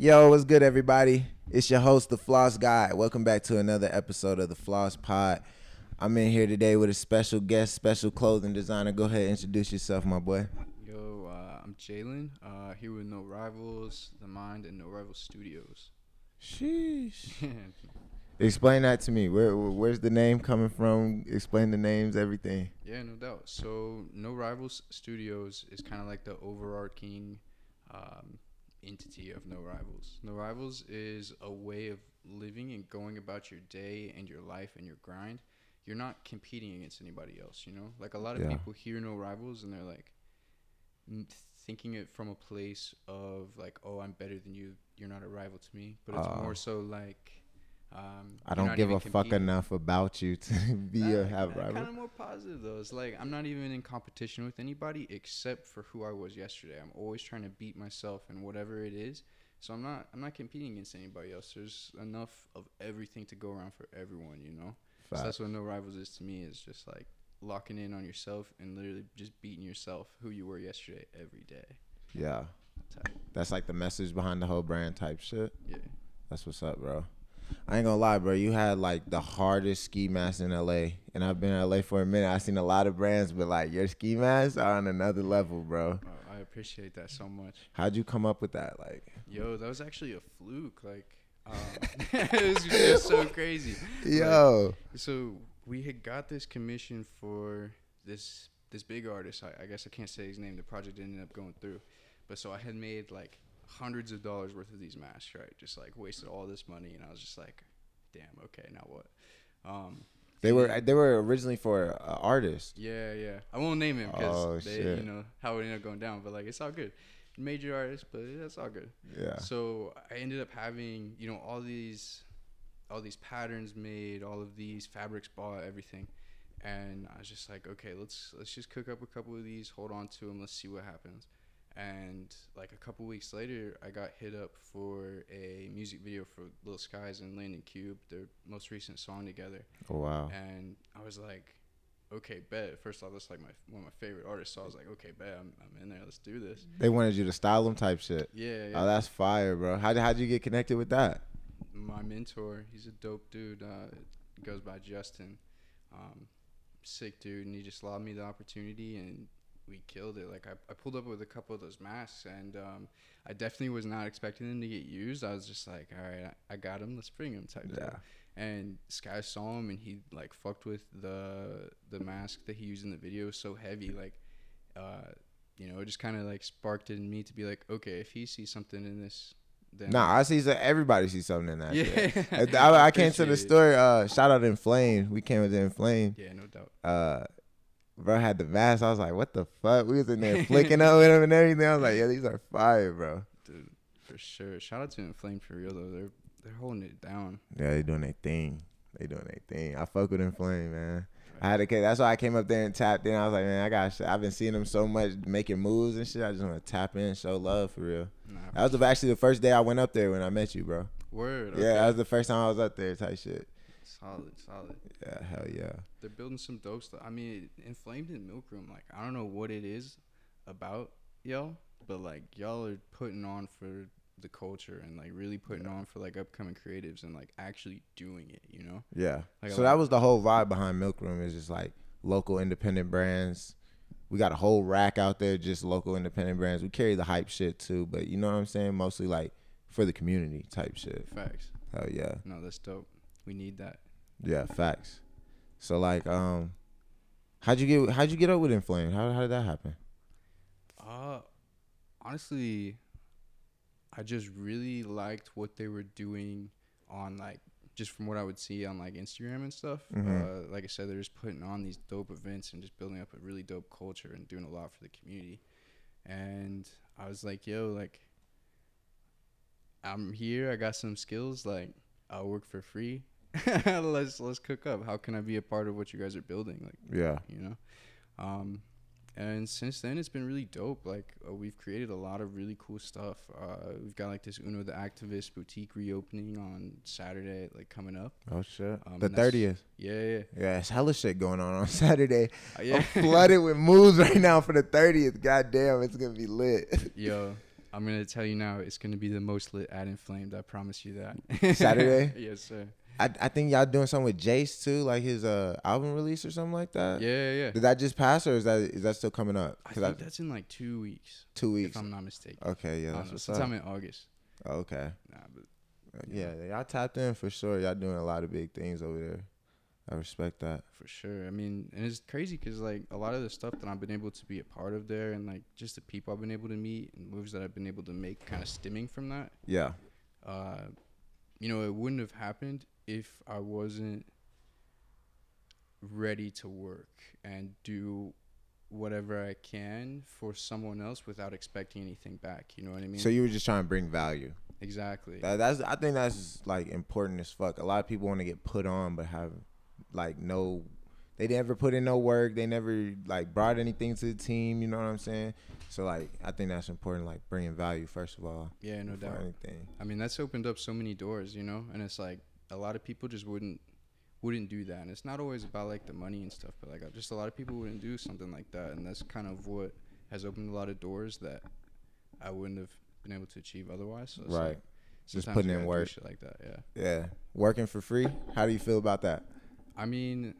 Yo, what's good, everybody? It's your host, the Floss God. Welcome back to another episode of the Floss Pod. I'm in here today with a special guest, special clothing designer. Go ahead, introduce yourself, my boy. Yo, uh, I'm Jaelin. Uh, here with No Rivals, The Mind, and No Rivals Studios. Sheesh. Explain that to me. Where, where's the name coming from? Explain the names, everything. yeah, no doubt. So, No Rivals Studios is kind of like the overarching um, entity of No Rivals. No Rivals is a way of living and going about your day and your life and your grind. You're not competing against anybody else, you know? Like a lot of Yeah. people hear No Rivals and they're like thinking it from a place of like, oh, I'm better than you. You're not a rival to me. But it's Oh. more so like, um, I don't give a fuck enough about you to be a have rival. Kind of more positive though. It's like I'm not even in competition with anybody except for who I was yesterday. I'm always trying to beat myself and whatever it is. So I'm not I'm not competing against anybody else. There's enough of everything to go around for everyone, you know. So that's what no rivals is to me. Is just like locking in on yourself and literally just beating yourself who you were yesterday every day. Yeah, Type. that's like the message behind the whole brand type shit. Yeah. That's what's up, bro. I ain't gonna lie, bro. You had like the hardest ski mask in LA, and I've been in LA for a minute. I've seen a lot of brands, but like your ski masks are on another level, bro. Oh, I appreciate that so much. How'd you come up with that? Like, Yo, that was actually a fluke. Like, um, it was just so crazy. yo, So we had got this commission for this this big artist. I, I guess I can't say his name. The project ended up going through, but so I had made like hundreds of dollars worth of these masks. Right, just like wasted all this money, and I was just like, damn. Okay, now what? Um, they were they were originally for an artist. yeah, yeah. I won't name him because Oh, they, shit. you know, how it ended up going down. But like, it's all good. Major artist, but it's all good. Yeah, So I ended up having, you know, all these all these patterns made, all of these fabrics bought, everything. And I was just like, okay, let's let's just cook up a couple of these, hold on to them, let's see what happens. And like a couple weeks later, I got hit up for a music video for Lil Skies and Landon Cube, their most recent song together. oh wow, And I was like, okay, bet. First off, that's like my one of my favorite artists. So I was like, okay, bet, I'm, I'm in there. Let's do this. they wanted you to style them type shit. Yeah, yeah. Oh, that's fire, bro. How how'd you get connected with that? my mentor. He's a dope dude. Uh, goes by Justin. Um, sick dude, and he just allowed me the opportunity, and we killed it. Like I, I pulled up with a couple of those masks, and um, I definitely was not expecting them to get used. I was just like, all right, I, I got him. Let's bring him type. Yeah. deal. And Sky saw him, and he like fucked with the the mask that he used in the video. It was so heavy, like. Uh, you know, it just kind of like sparked in me to be like, okay, if he sees something in this, then Nah, I see. So everybody sees something in that. Yeah. shit. I, I came to the story. Uh, shout out Inflame. We came with Inflame. Yeah, no doubt. uh bro had the mask. I was like, what the fuck? We was in there flicking up with him and everything. I was like, yeah, these are fire, bro. Dude, for sure. Shout out to Inflame for real though. They're they're holding it down. Yeah, they doing their thing. They doing their thing. I fuck with Inflame, man. I had to. That's why I came up there and tapped in. I was like, man, I got. I've been seeing them so much making moves and shit. I just want to tap in, show love for real. Nah, That was actually the first day I went up there when I met you, bro. word. Yeah, that was the first time I was up there. Type shit. Solid, solid. Yeah, hell yeah. They're building some dope stuff. I mean, Inflamed in Milk Room. Like I don't know what it is about y'all, but like y'all are putting on for the culture and like really putting on for like upcoming creatives and like actually doing it. You know? Yeah. Like, so like- that was the whole vibe behind Milk Room is just like local independent brands. We got a whole rack out there, just local independent brands. We carry the hype shit too, but you know what I'm saying? Mostly like for the community type shit. Facts. Hell yeah. No, that's dope. We need that. Yeah, facts. So like, um, how'd you get how'd you get up with Inflame? How how did that happen? Uh, honestly, I just really liked what they were doing on like just from what I would see on like Instagram and stuff. Mhm. Uh, like I said, they're just putting on these dope events and just building up a really dope culture and doing a lot for the community. And I was like, yo, like I'm here. I got some skills. Like I'll work for free. let's let's cook up. How can I be a part of what you guys are building? Like Yeah. you know um and since then it's been really dope like uh, we've created a lot of really cool stuff uh we've got like this uno the activist boutique reopening on saturday like coming up Oh shit. Um, the thirtieth. yeah yeah Yeah, it's hella shit going on on Saturday. Uh, yeah I'm flooded with moves right now for the thirtieth. God damn, it's gonna be lit. yo I'm gonna tell you now, it's gonna be the most lit at Inflamed. I promise you that. Saturday? yes, sir. I I think y'all doing something with Jace too, like his uh album release or something like that. Yeah, yeah. yeah. Did that just pass or is that is that still coming up? I think that's in like two weeks, two weeks, if. I'm not mistaken. Okay, yeah, that's know, what's sometime up. in August. Okay, Nah, but yeah, y'all tapped in for sure. Y'all doing a lot of big things over there. I respect that. for sure. I mean, and it's crazy because like a lot of the stuff that I've been able to be a part of there, and like just the people I've been able to meet and moves that I've been able to make, kind of stemming from that. Yeah, uh, you know, it wouldn't have happened if I wasn't ready to work and do whatever I can for someone else without expecting anything back. You know what I mean? so you were just trying to bring value. exactly. That, that's I think that's like important as fuck. A lot of people want to get put on, but have like no, they never put in no work. They never like brought anything to the team. You know what I'm saying? So like I think that's important. Like bringing value first of all. yeah, no doubt. Anything. I mean, that's opened up so many doors, you know, and it's like a lot of people just wouldn't wouldn't do that, and it's not always about like the money and stuff, but like just a lot of people wouldn't do something like that, and that's kind of what has opened a lot of doors that I wouldn't have been able to achieve otherwise. So it's Right. Like, Just putting in work. shit like that. Yeah. Yeah, working for free. How do you feel about that? I mean,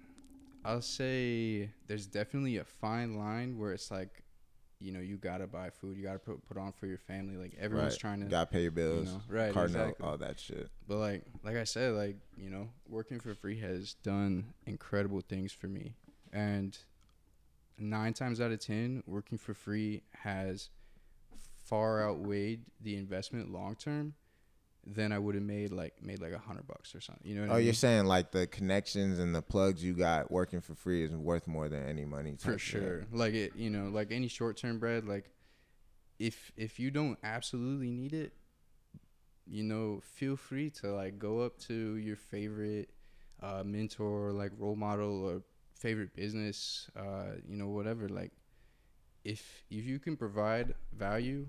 I'll say there's definitely a fine line where it's like, you know, you gotta buy food, you gotta put put on for your family. Like everyone's Right. trying to, Got to pay your bills. know, right, Car note, exactly. all that shit. but like like I said, like you know, working for free has done incredible things for me, and nine times out of ten, working for free has far outweighed the investment long term than I would have made like made like a hundred bucks or something. You know what Oh, I mean? you're saying like the connections and the plugs you got working for free is worth more than any money. for sure like it you know like any short-term bread like if if you don't absolutely need it you know feel free to like go up to your favorite uh, mentor like role model or favorite business uh, you know whatever like if if you can provide value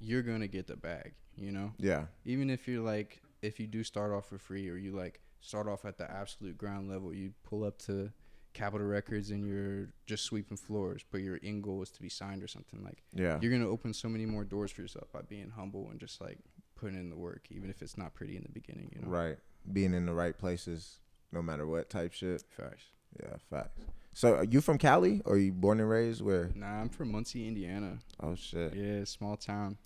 you're gonna get the bag you know Yeah. even if you're like if you do start off for free or you like start off at the absolute ground level you pull up to capitol records and you're just sweeping floors but your end goal is to be signed or something like Yeah. you're gonna open so many more doors for yourself by being humble and just like putting in the work even if it's not pretty in the beginning you know Right. Being in the right places, no matter what type shit. facts Yeah, facts. So, are you from Cali or you born and raised where? nah i'm from muncie indiana Oh shit. yeah small town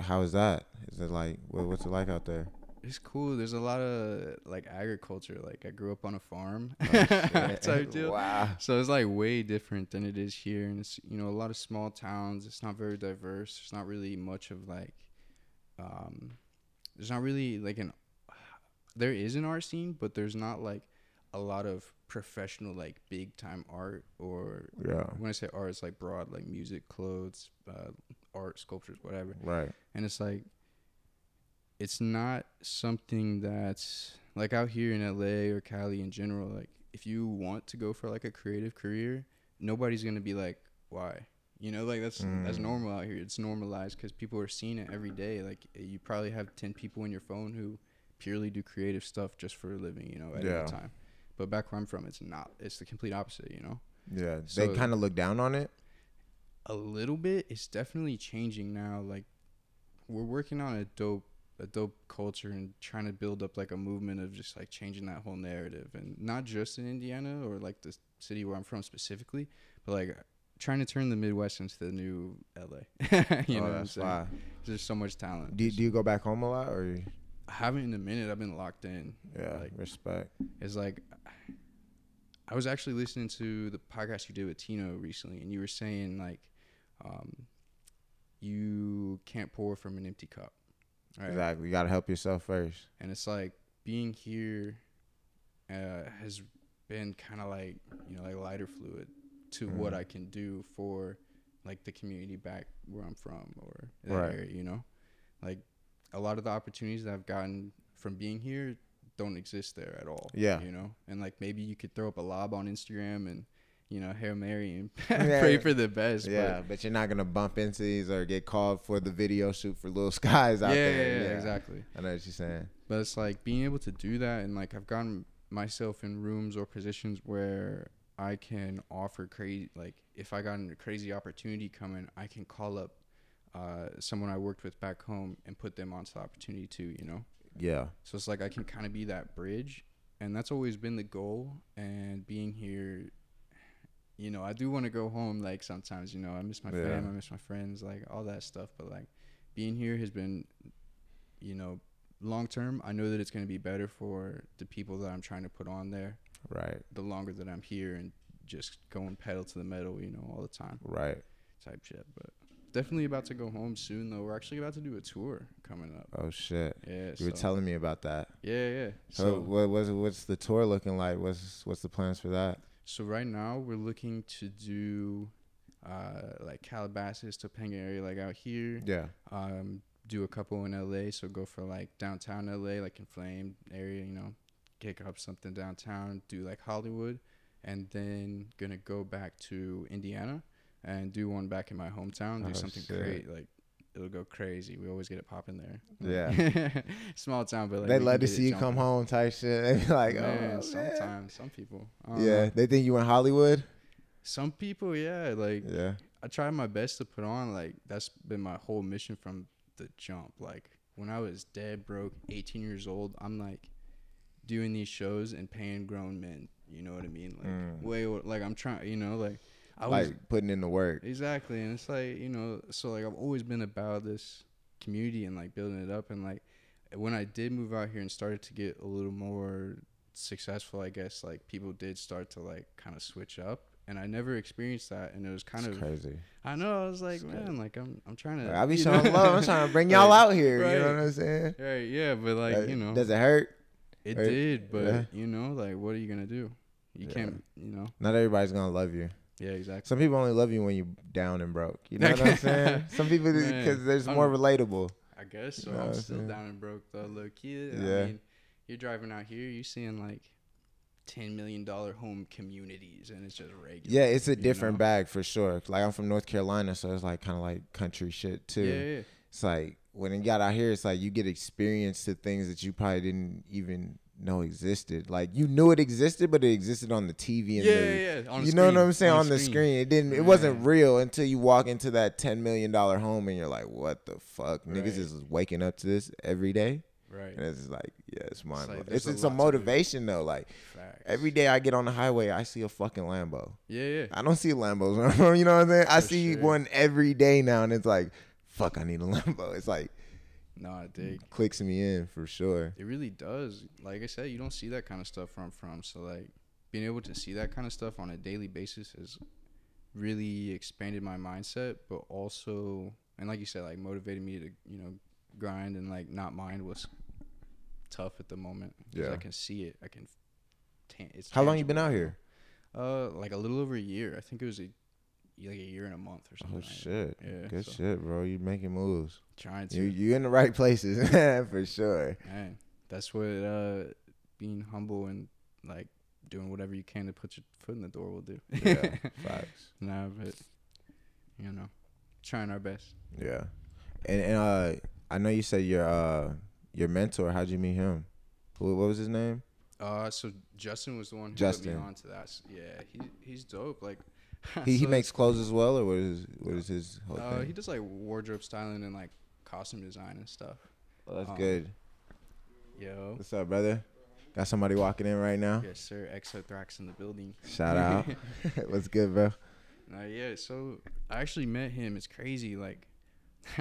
How is that? Is it like what, what's it like out there? it's cool there's a lot of like agriculture like i grew up on a farm Oh, type deal Wow. So it's like way different than it is here, and it's you know a lot of small towns. It's not very diverse. There's not really much of like, um, there's not really like an, there is an art scene, but there's not like a lot of professional like big time art or Yeah. when I say art, it's like broad like music, clothes, uh, art, sculptures, whatever Right. and it's like it's not something that's like out here in LA or Cali in general like if you want to go for like a creative career nobody's going to be like why you know like that's that's Mm. normal out here it's normalized cuz people are seeing it every day like you probably have 10 people in your phone who purely do creative stuff just for a living you know at Yeah. any time but back where I'm from it's not it's the complete opposite you know Yeah. they kind of look down on it. A little bit it's definitely changing now like we're working on a dope a dope culture and trying to build up like a movement of just like changing that whole narrative and not just in indiana or like the city where i'm from specifically but like trying to turn the midwest into the new la you oh, know what i'm that's saying why. there's so much talent Do, do you go back home a lot or? i haven't in a minute i've been locked in Yeah. Like- respect. it's like I was actually listening to the podcast you did with Tino recently, and you were saying like, um, you can't pour from an empty cup, right? Exactly. You gotta help yourself first. And it's like being here uh, has been kind of like you know like lighter fluid to what Mm. I can do for like the community back where I'm from or that Right. area, you know, like a lot of the opportunities that I've gotten from being here don't exist there at all. Yeah. you know, and like maybe you could throw up a lob on Instagram and you know hail mary and Yeah. pray for the best. Yeah, but you're not gonna bump into these or get called for the video shoot for Lil Skies out yeah, there. yeah, yeah, exactly. I know what you're saying. But it's like being able to do that, and like I've gotten myself in rooms or positions where I can offer crazy, like if I got a crazy opportunity coming, I can call up uh, someone I worked with back home and put them onto the opportunity too. You know. Yeah. So it's like I can kind of be that bridge, and that's always been the goal. And being here, you know, I do want to go home. Like sometimes, you know, I miss my Yeah. fam, I miss my friends, like all that stuff. But like being here has been, you know, long term. I know that it's gonna be better for the people that I'm trying to put on there. Right. The longer that I'm here and just going pedal to the metal, you know, all the time Right. type shit. But definitely about to go home soon though. We're actually about to do a tour coming up. Oh shit. Yeah. You were telling me about that. Yeah, yeah. So, what was what's the tour looking like? What's what's the plans for that? So right now we're looking to do uh, like Calabasas, Topanga area, like out here. Yeah. Um, do a couple in LA. So go for like downtown LA, like Inflamed area. You know, kick up something downtown. Do like Hollywood, and then gonna go back to Indiana and do one back in my hometown. Do Oh, something shit. great. Like it'll go crazy. We always get it popping there. Yeah. Small town, but like they love to see you come home type shit. They be like, Man, oh, man. sometimes some people. Yeah, know. they think you in Hollywood. Some people, yeah, like Yeah. I try my best to put on like that's been my whole mission from the jump. Like when I was dead broke, 18 years old, I'm like doing these shows and paying grown men. You know what I mean? Like Mm. way like I'm trying. You know, like I was like putting in the work. exactly, and it's like you know, so like I've always been about this community and like building it up, and like when I did move out here and started to get a little more successful, I guess like people did start to like kind of switch up. And I never experienced that, and it was kind It's of crazy. I know. I was like, It's man, good. like I'm, I'm trying to. Like, I be showing love. I'm trying to bring y'all Right, out here. You know what I'm saying? Right, yeah, but like you know, does it hurt? it right, did, but yeah. you know, like what are you gonna do? You Yeah. can't, you know. Not everybody's gonna love you. Yeah, exactly. Some people only love you when you're down and broke. You know what I'm saying? Some people because there's I'm- more relatable. I guess so. You know I'm still saying? down and broke though, low key. Yeah. I mean, you're driving out here, you're seeing like ten million dollar home communities, and it's just regular. Yeah, it's a different know? bag for sure. Like I'm from North Carolina, so it's like kind of like country shit too. Yeah, yeah. It's like when you got out here, it's like you get experience to things that you probably didn't even know existed. Like you knew it existed, but it existed on the TV and Yeah, the, yeah, yeah. On you know what I'm saying on on, the screen. screen. It didn't. It wasn't real until you walk into that ten million dollar home and you're like, what the fuck? Right. Niggas is waking up to this every day, Right. and it's just like, yeah, it's mind like. It's a it's a lot to do. motivation though. Like Facts. every day I get on the highway, I see a fucking Lambo. Yeah, yeah. I don't see Lambos. you know what I'm saying? I For see sure. one every day now, and it's like, fuck, I need a Lambo. It's like No, I dig. clicks me in for sure. It really does. Like I said, you don't see that kind of stuff from from. So like being able to see that kind of stuff on a daily basis has really expanded my mindset, but also and like you said, like motivated me to, you know, grind and like not mind what's tough at the moment. Yeah. I can see it. I can tan- it's How long you been out here? Uh like a little over a year. I think it was a like a year and a month or something. Oh like that. shit, Yeah, good so- shit, bro. You making moves. Trying to You you in the right places for sure. Man, that's what uh, being humble and like doing whatever you can to put your foot in the door will do. Yeah, facts. nah, but you know, trying our best. Yeah, and and uh, I know you said your uh your mentor. How'd you meet him? Who, what was his name? Uh, so Justin was the one who Justin. put me on to that. S- Yeah, he he's dope. Like He he makes clothes as well, or what is what is his whole Uh, thing? he does like wardrobe styling and like costume design and stuff. Oh, that's um, good. Yo, What's up, brother? Got somebody walking in right now. yes sir, Exothrax in the building. Shout out. What's good, bro? Uh, yeah, so I actually met him. It's crazy. Like,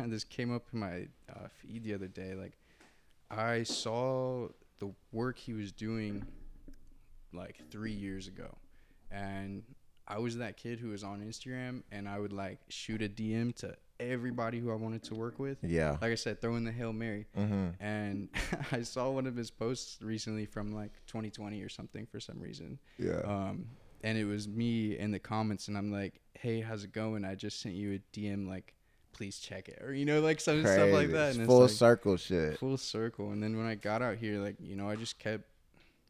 this came up in my uh, feed the other day. Like, I saw the work he was doing like three years ago, and I was that kid who was on Instagram, and I would like shoot a DM to everybody who I wanted to work with. Yeah. Like I said, throw in the hail mary, Mm-hmm. and I saw one of his posts recently from like 2020 or something for some reason. Yeah. Um, and it was me in the comments, and I'm like, "Hey, how's it going? I just sent you a DM, like, please check it, or you know, like some stuff like Crazy. that." It's And full it's like, circle shit. full circle. And then when I got out here, like, you know, I just kept,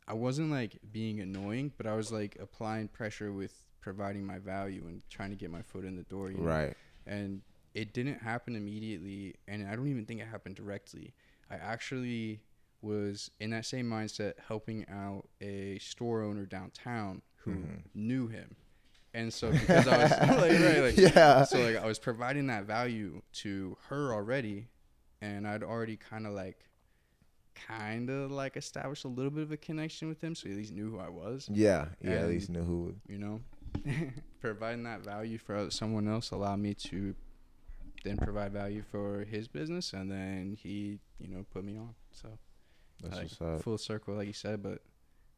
I wasn't like being annoying, but I was like applying pressure with providing my value and trying to get my foot in the door. You know? Right. and it didn't happen immediately and i don't even think it happened directly i actually was in that same mindset helping out a store owner downtown who Mhm. knew him And so because I was like, right, like, Yeah. So like I was providing that value to her already, and I'd already kind of like, kind of like established a little bit of a connection with him, so he at least knew who I was. Yeah, yeah. at least knew who. You know, providing that value for someone else allowed me to then provide value for his business, and then he, you know, put me on. So That's like, full circle, like you said. But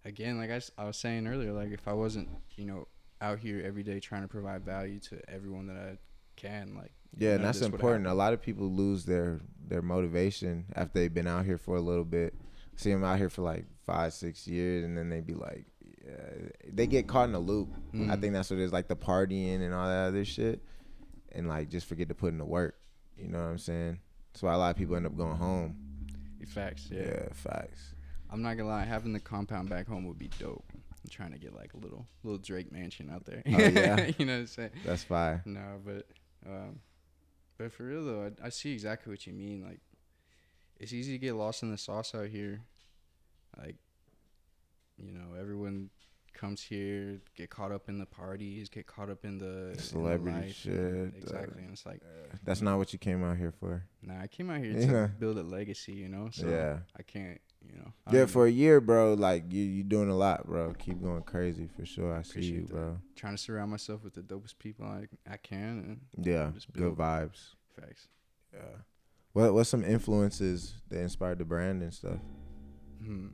again, like I, I was saying earlier, like if I wasn't, you know, out here every day trying to provide value to everyone that I can, like Yeah, and that's important. A lot of people lose their their motivation after they've been out here for a little bit. See them out here for like five, six years, and then they'd be like, yeah, they get caught in a loop. I Mm. think that's what it is, like the partying and all that other shit, and like just forget to put in the work. You know what I'm saying? That's why a lot of people end up going home. Facts, Yeah, yeah. facts. I'm not gonna lie, having the compound back home would be dope. I'm trying to get like a little little Drake mansion out there. Oh, yeah? you know what I'm saying? That's fire. No, but um, but for real though, I, I see exactly what you mean. Like, it's easy to get lost in the sauce out here. Like, you know, everyone comes here, get caught up in the parties, get caught up in the in the Celebrity shit, and- uh, Exactly, and it's like, That's not what you came out here for. nah, I came out here Yeah. to build a legacy. You know, so Yeah. I can't. You know, I Yeah, for a year, bro. Like you, you doing a lot, bro. Keep going crazy for sure. I see you, that. bro. trying to surround myself with the dopest people I I can. Yeah, Just good vibes. Facts. Yeah. What What's some influences that inspired the brand and stuff? Hmm.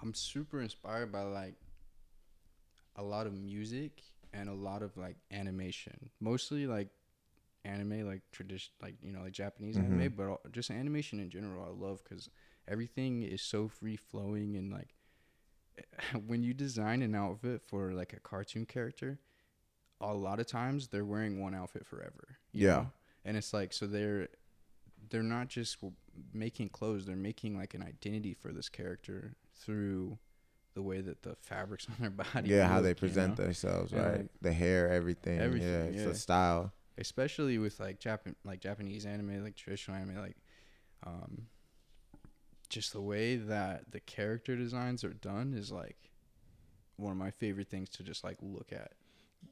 I'm super inspired by like a lot of music and a lot of like animation. Mostly like anime, like tradition, like you know, like Japanese anime, Mhm. but just animation in general. I love because everything is so free flowing and like when you design an outfit for like a cartoon character, a lot of times they're wearing one outfit forever. Yeah. know? and it's like so they're they're not just making clothes; they're making like an identity for this character through the way that the fabrics on their body. yeah, how look, they you present know? themselves, right? like, the hair, everything. everything, yeah, it's yeah. a style. especially with like Japan like Japanese anime, like traditional anime, like um, just the way that the character designs are done is like one of my favorite things to just like look at.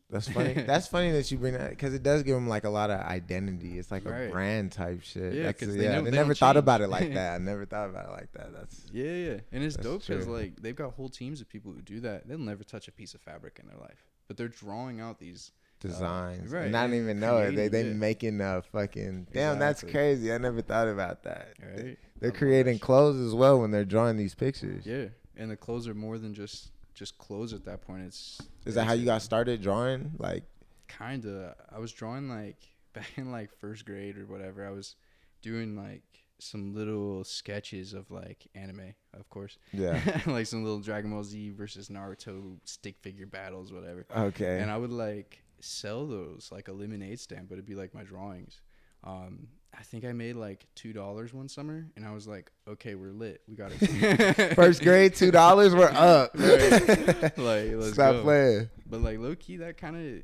That's funny. That's funny that you bring that because it does give them like a lot of identity. It's like a brand type shit. Yeah, That's, 'cause they yeah. I they never thought about it like that. I never thought about it like that. That's Yeah, yeah, and it's dope because like they've got whole teams of people who do that. They'll never touch a piece of fabric in their life, but they're drawing out these. Uh, designs. right, And I didn't even know it. They they yeah. making a fucking damn. That's crazy. I never thought about that. Right? They're creating clothes as well when they're drawing these pictures. Yeah, and the clothes are more than just just clothes at that point. It's Is that how you got started drawing? Like, Kinda. I was drawing like back in like first grade or whatever. I was doing like some little sketches of like anime, of course. yeah. like some little Dragon Ball Z versus Naruto stick figure battles, whatever. Okay. And I would like sell those like a lemonade stand, but it'd be like my drawings. Um, I think I made like two dollars one summer, and I was like, "Okay, we're lit. We got it." First grade, two dollars. We're up. Right. like, let's Stop go. playing. But like low key, that kind of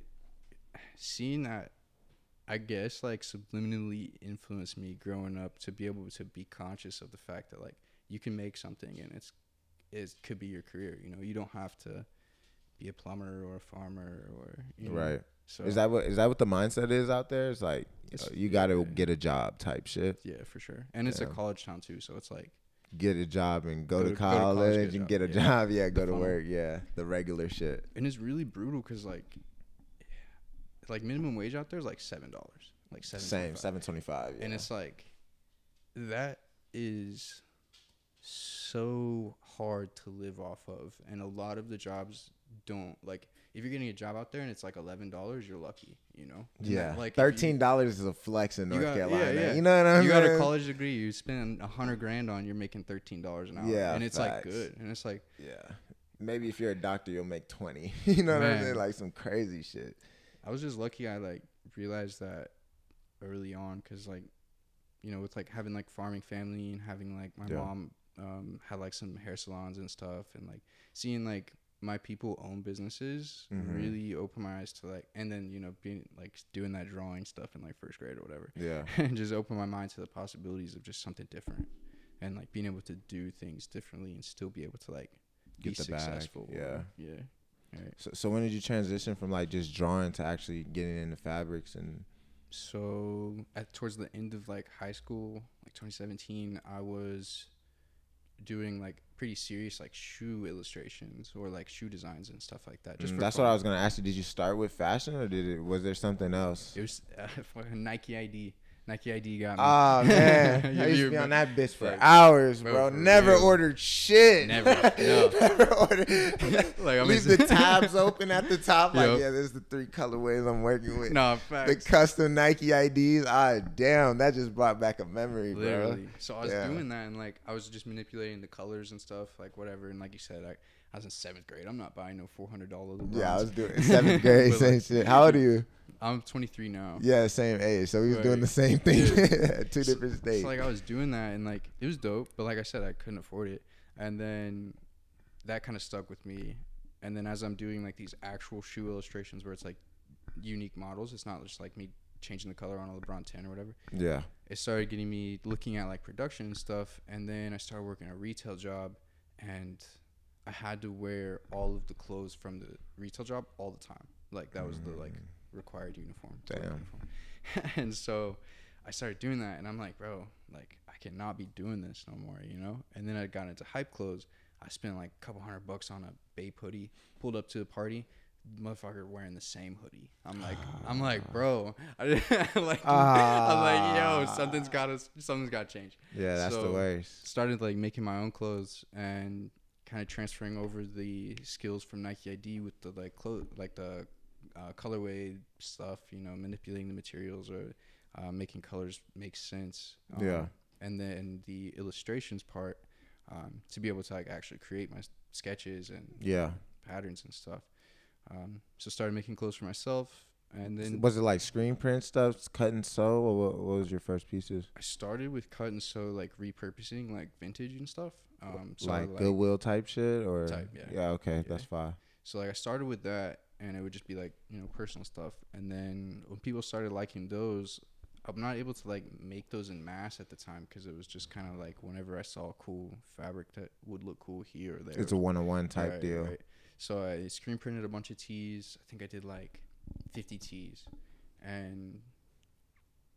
seeing that, I guess like subliminally influenced me growing up to be able to be conscious of the fact that like you can make something and it's it could be your career. You know, you don't have to be a plumber or a farmer or you know. Right. So Is that what is that what the mindset is out there? It's like It's- uh, you got to yeah. get a job type shit. yeah, for sure. And it's a college town too, so it's like Get a job and go, Go to, to- go to college, college, get and get a yeah. job. Yeah, go The to funnel. work. Yeah, the regular shit. and it's really brutal because like like minimum wage out there is like seven dollars, like seven. Same, seven twenty five. Yeah. and it's like that is so hard to live off of and a lot of the jobs don't like if you're getting a job out there and it's like eleven dollars you're lucky you know And that, yeah, like thirteen dollars is a flex in North got- Carolina. yeah. You know what I'm you got a college degree you spend a hundred grand on you're making thirteen dollars an hour Yeah, and it's like good and it's like Yeah, maybe if you're a doctor, you'll make twenty. you know what I'm saying? Like some crazy shit. I was just lucky I like realized that early on because like you know with like having like farming family and having like my Yeah. mom um had like some hair salons and stuff and like seeing like my people own businesses Mhm. really opened my eyes to like and then you know being like doing that drawing stuff in like first grade or whatever Yeah, and just opened my mind to the possibilities of just something different and like being able to do things differently and still be able to like be Get the bag, successful yeah. yeah Right. So, so when did you transition from like just drawing to actually getting into fabrics and So at towards the end of like high school, like 2017, I was doing like pretty serious like shoe illustrations or like shoe designs and stuff like that. Just Mm, that's fun. what I was gonna ask you. Did you start with fashion or did it was there something else? It was uh, Nike ID. Nike ID got me. Oh man, You- I used to be on that bitch for like, hours, bro, bro. for Never real. ordered shit. Never, no. Never ordered. Like, I'm Leave in- the tabs open at the top. Like, Yo. yeah, there's the three colorways I'm working with. No, the custom Nike IDs. Ah, damn, that just brought back a memory, bro. Literally. So I was Yeah. doing that and like I was just manipulating the colors and stuff, like whatever. And like you said, I, I was in seventh grade. I'm not buying no four hundred dollar. Yeah, I was doing seventh grade, same like, shit. How old are you? I'm 23 now. Yeah, same age. So we was doing the same thing at two So- different states. So like I was doing that and like it was dope, but like I said, I couldn't afford it. And then that kind of stuck with me. And then as I'm doing like these actual shoe illustrations where it's like unique models, it's not just like me changing the color on a LeBron 10 or whatever. yeah. It started getting me looking at like production and stuff. And then I started working a retail job and I had to wear all of the clothes from the retail job all the time. Like that was the mm. like required uniform. Damn. uniform. and so I started doing that, and I'm like, bro, like I cannot be doing this no more, you know. And then I got into hype clothes. I spent like a couple hundred bucks on a Bape hoodie. Pulled up to the party, motherfucker wearing the same hoodie. I'm like, I'm ah. like, bro, I, like, I'm like, yo, ah. something's got to, something's got to change. Yeah, that's the So, worst. Started like making my own clothes and kind of transferring over the skills from Nike ID with the like clothes, like the uh, colorway stuff, you know, manipulating the materials or uh, making colors make sense. Um, Yeah. And then the illustrations part, um, to be able to like actually create my sketches and Yeah. patterns and stuff. Um, so started making clothes for myself, and then was it like screen print stuff, cut and sew, or what, what was your first pieces? I started with cut and sew, like repurposing like vintage and stuff. Um, so like, like Goodwill type shit, or Type, yeah. yeah, okay, Yeah. that's fine. So like I started with that, and it would just be like you know personal stuff. And then when people started liking those, I'm not able to like make those in mass at the time because it was just kind of like whenever I saw a cool fabric that would look cool here or there. It's a one on one type Right, deal. right. So I screen printed a bunch of tees. I think I did like 50 tees, and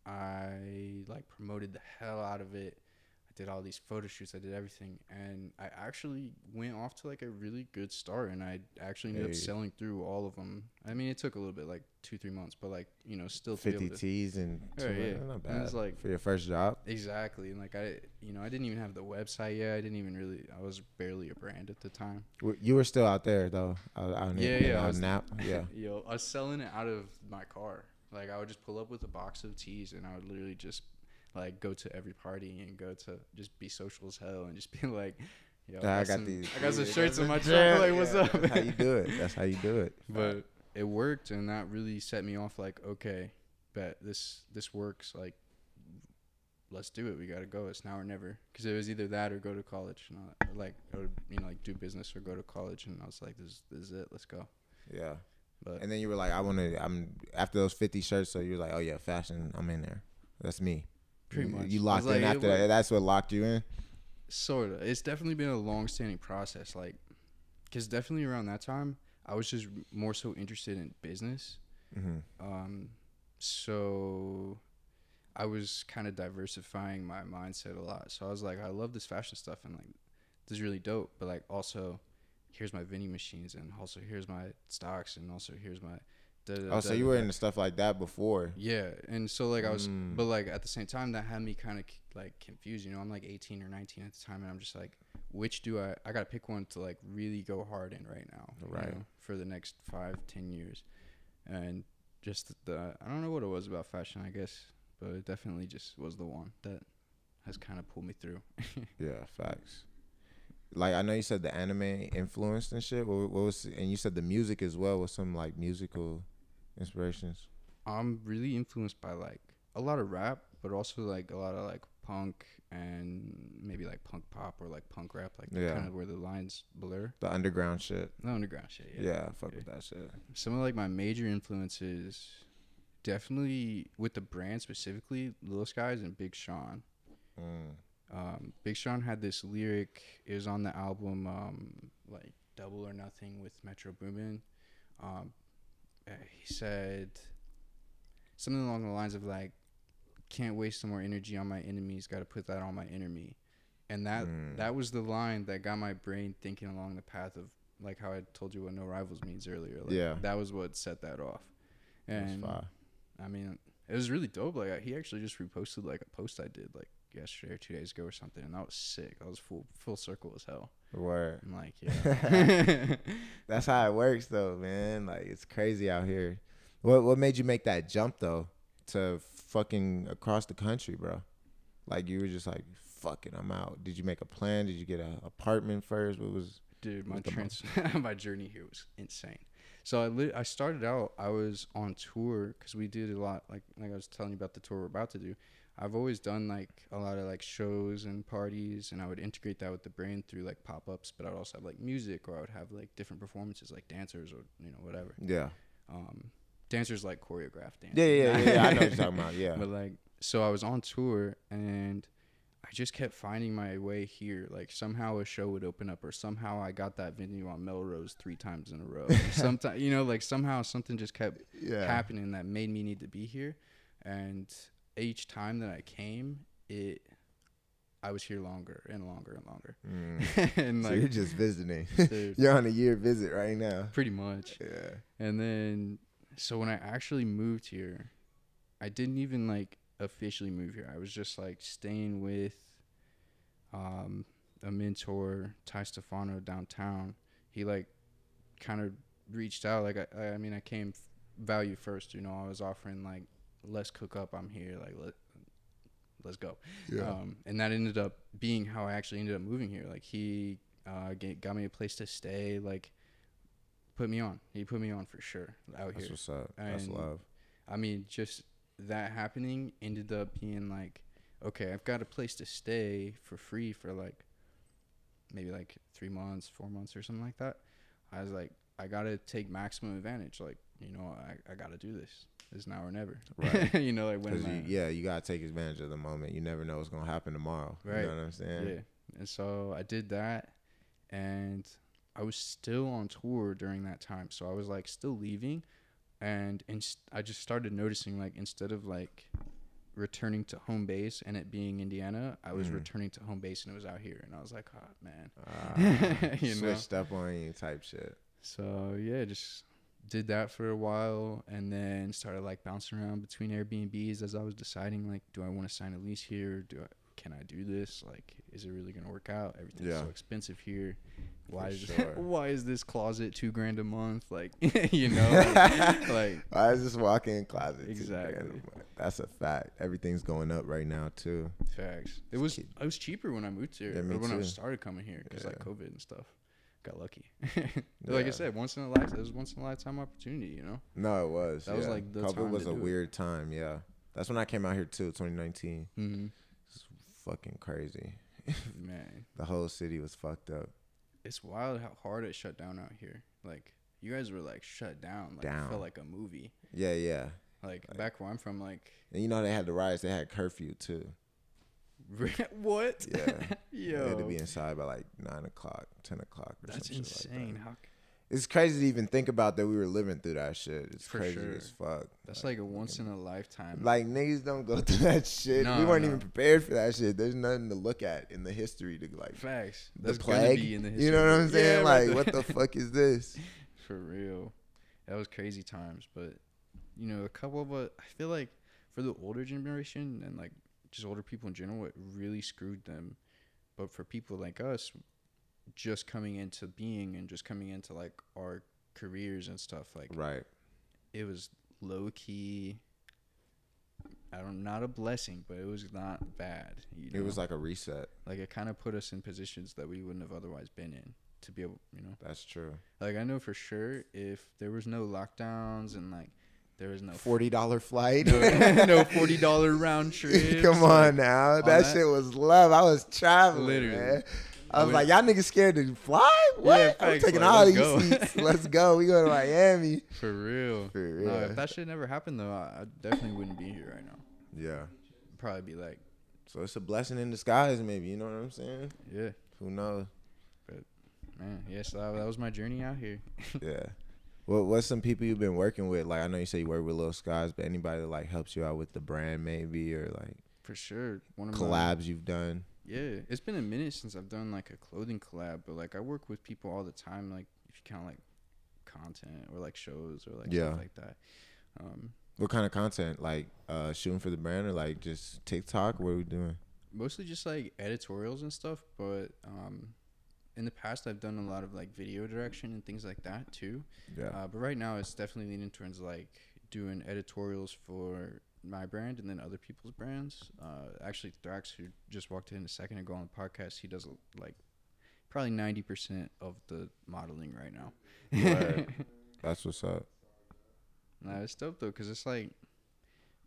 I like promoted the hell out of it. Did all these photo shoots. I did everything, and I actually went off to like a really good start. And I actually ended Hey. up selling through all of them. I mean, it took a little bit, like two, three months, but like you know, still Fifty to- T's and two, Right, yeah. not And bad it's like- for your first job. Exactly, and like I, you know, I didn't even have the website yet. I didn't even really. I was barely a brand at the time. You were still out there though. Out, out in, Yeah, yeah, I was- Nap. Yeah. Yo, I was selling it out of my car. Like I would just pull up with a box of teas, and I would literally just like go to every party and go to just be social as hell and just be like, "Yo, I got some, these. I got some yeah, shirts in my it. Like, what's Yeah, up?" That's how you do it. That's how you do it. but it worked, and that really set me off. Like, okay, bet this this works. Like, let's do it. We gotta go. It's now or never. Because it was either that or go to college. And I, like, or you know, like do business or go to college. And I was like, this, this is it. Let's go. yeah. But And then you were like, I want to. I'm after those fifty shirts. So you're like, oh yeah, fashion. I'm in there. That's me. Pretty much. You locked in it after was- that. That's what locked you in. sort of it's definitely been a long-standing process like because definitely around that time i was just more so interested in business hmm um so i was kind of diversifying my mindset a lot so i was like i love this fashion stuff and like this is really dope but like also here's my vending machines and also here's my stocks and also here's my da, da, Oh, so you were into stuff like that before. Yeah, and so like I was, Mm. but like at the same time that had me kind of like confused. You know, I'm like 18 or 19 at the time, and I'm just like, which do I? I gotta pick one to like really go hard in right now, you Right. know, for the next five, ten years, and just the I don't know what it was about fashion, I guess, but it definitely just was the one that has kind of pulled me through. Yeah, facts. Like I know you said the anime influenced and shit. What, what was and you said the music as well was some like musical inspirations. I'm really influenced by like a lot of rap, but also like a lot of like punk and maybe like punk pop or like punk rap, like Yeah. kind of where the lines blur. The underground shit. The underground shit. Yeah, Yeah. fuck with that shit. Some of like my major influences, definitely with the brand specifically, Lil Skies and Big Sean. Mm. Um, Big Sean had this lyric. It was on the album, um, like Double or Nothing with Metro Boomin. Um, he said something along the lines of like, "Can't waste some more energy on my enemies. Got to put that on my enemy." And that Mm. that was the line that got my brain thinking along the path of like how I told you what no rivals means earlier. Like, Yeah. that was what set that off. And. I mean, it was really dope. Like he actually just reposted like a post I did like yesterday or two days ago or something, and that was sick. That was full full circle as hell. Word. I'm like, yeah, That's how it works, though, man. Like it's crazy out here. What What made you make that jump though to fucking across the country, bro? Like you were just like, fuck it, I'm out. Did you make a plan? Did you get an apartment first? What was? dude, my What the mo- trans my journey here was insane. So I lit I started out. I was on tour because we did a lot. Like like I was telling you about the tour we're about to do. I've always done like a lot of like shows and parties, and I would integrate that with the brand through like pop ups. But I'd also have like music, or I would have like different performances, like dancers, or you know whatever. Yeah. um, dancers like choreographed dance. Yeah, yeah, yeah. yeah. I know what you're talking about. Yeah. But like, so I was on tour and I just kept finding my way here. Like somehow a show would open up, or somehow I got that venue on Melrose three times in a row. Sometimes, you know, like somehow something just kept Yeah. happening that made me need to be here. And each time that I came, it. I was here longer and longer and longer, Mm. and so you're just visiting. dude, you're on a year visit right now. pretty much. Yeah. And then, so when I actually moved here, I didn't even like officially move here. I was just like staying with um, a mentor, Ty Stefano, downtown. He like kind of reached out. Like I, I mean, I came value first. You know, I was offering like, let's cook up. I'm here. Like let let's go. Yeah. Um, and that ended up being how I actually ended up moving here. Like he uh, get, got me a place to stay. Like put me on. He put me on for sure out That's here. what's up. That's love. I mean, just that happening ended up being like, okay, I've got a place to stay for free for like maybe like three months, four months, or something like that. I was like, I gotta take maximum advantage. Like, you know, I, I gotta do this. It's now or never. Right. you know, like when you, yeah, you gotta take advantage of the moment. You never know what's gonna happen tomorrow. You know what I'm saying? Yeah. And so I did that and I was still on tour during that time. So I was like still leaving and inst- I just started noticing like instead of like returning to home base and it being Indiana, I was Mhm. returning to home base and it was out here and I was like, "Oh, man." Ah, You know? switched up on you type shit. So, yeah, just did that for a while and then started like bouncing around between Airbnbs as I was deciding like do I want to sign a lease here? Do I can I do this? Like is it really going to work out? Everything's Yeah. so expensive here. Why For is sure. why is this closet 2 grand a month? Like, you know, like, like Why is this walk-in closet? two Exactly. grand a month? That's a fact. Everything's going up right now too. facts. It was it was cheaper when I moved here Yeah, or when I started coming here cuz like COVID and stuff. Got lucky. like I said, once in a life, it was once in a lifetime opportunity, you know. No, it was. That was, like, the COVID time was to a do it. weird time. Yeah, that's when I came out here too. 2019. Mhm. It's fucking crazy. Man, The whole city was fucked up. it's wild how hard it shut down out here. Like you guys were like shut down. Like it Down. felt like a movie. Yeah, yeah. Like, Like- back where I'm from, like And you know they had the riots. They had curfew too. what? Yeah. They had to be inside by like nine o'clock, ten o'clock, or that's shit like that. insane. How? c- It's crazy to even think about that we were living through that shit. It's For crazy sure. as fuck. That's like a once in a lifetime. Like niggas don't go through that shit. No, we weren't no. even prepared for that shit. There's nothing to look at in the history to like facts. the That's plague. be in the you know what I'm saying? Yeah, right like what the fuck is this? For real. That was crazy times, but you know, a couple of uh, I feel like for the older generation and like just older people in general, it really screwed them. But for people like us, just coming into being and just coming into like our careers and stuff, like Right. it was low key. I don't not a blessing, but it was not bad. You know? It was like a reset. like it kind of put us in positions that we wouldn't have otherwise been in to be able, you know. That's true. Like I know for sure if there was no lockdowns and like there was no Forty dollar flight. no, no forty dollar round trip. Come on now. That, that- shit was love. I was traveling. Literally. Man. I was like, y'all niggas scared to fly? What? Yeah, I'm taking like, all these go. seats. Let's go. We go to Miami. for real. For No, if that shit never happened though, I, I definitely wouldn't be here right now. Yeah. I'd probably be like, So it's a blessing in disguise, maybe. You know what I'm saying? yeah, Who knows? But Man, yes, that, that was my journey out here. yeah. What what's some people you've been working with? Like I know you say you work with Lil Skies, but anybody that like helps you out with the brand maybe or like For sure. One of my collabs you've done. Yeah, it's been a minute since I've done like a clothing collab, but like I work with people all the time. Like if you count like content or like shows or like Yeah. stuff like that. Um, What kind of content? Like uh shooting for the brand or like just TikTok? What are we doing? mostly just like editorials and stuff, but um, in the past I've done a lot of like video direction and things like that too. Yeah. Uh, but right now it's definitely leaning towards like doing editorials for my brand and then other people's brands. Uh, actually, Thrax, who just walked in a second ago on the podcast, he does like probably ninety percent of the modeling right now. Word. That's what's up. Nah, it's dope though, cause it's like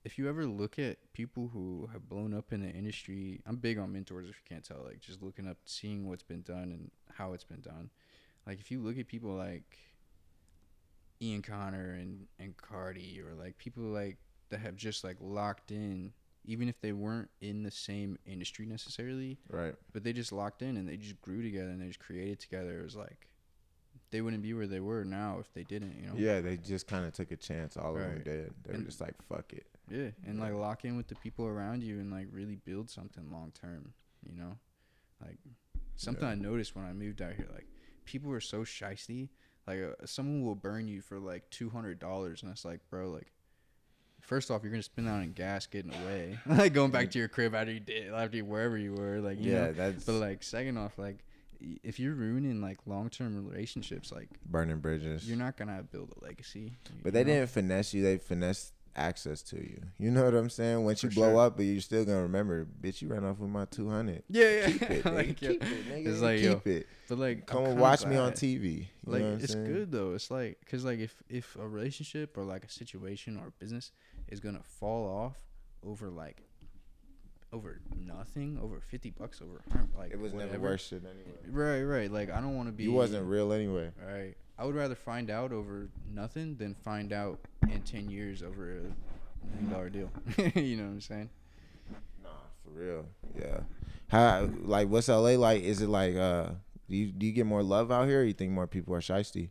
if you ever look at people who have blown up in the industry, I'm big on mentors. If you can't tell, like just looking up, seeing what's been done and how it's been done. Like if you look at people like Ian Connor and and Carti, or like people like that have just like locked in, even if they weren't in the same industry necessarily, Right. but they just locked in and they just grew together and they just created together. It was like they wouldn't be where they were now if they didn't, you know. Yeah, they just kind of took a chance. All of them Right. did. They were just like, fuck it. Yeah, and like lock in with the people around you and like really build something long term. You know, like something Yeah. I noticed when I moved out here, like people are so shisty. Like uh, someone will burn you for like two hundred dollars, and it's like, bro, like. First off, you're gonna spend that on gas getting away, like going back to your crib after you did, after you, wherever you were, like you yeah, know. that's But like, second off, like if you're ruining like long term relationships, like burning bridges. you're not gonna build a legacy. But they know? didn't finesse you. They finessed access to you. You know what I'm saying? Once you For blow sure. up, but you're still gonna remember, bitch, you ran off with my 200. Yeah, yeah. Keep it, nigga. like, yo, keep it, nigga. it's like, yo, keep it. But like, Come and watch me on TV. You Like, it's saying? good though. It's like, cause like if if a relationship or like a situation or a business is gonna fall off over like over nothing, over fifty bucks, over like It was never whatever. worth shit anyway. Right, right. Like I don't want to be. You wasn't real anyway. Right. I would rather find out over nothing than find out in ten years over a million dollar deal. you know what I'm saying? Nah, for real. Yeah. How like what's LA like? Is it like uh do you do you get more love out here or you think more people are shisty?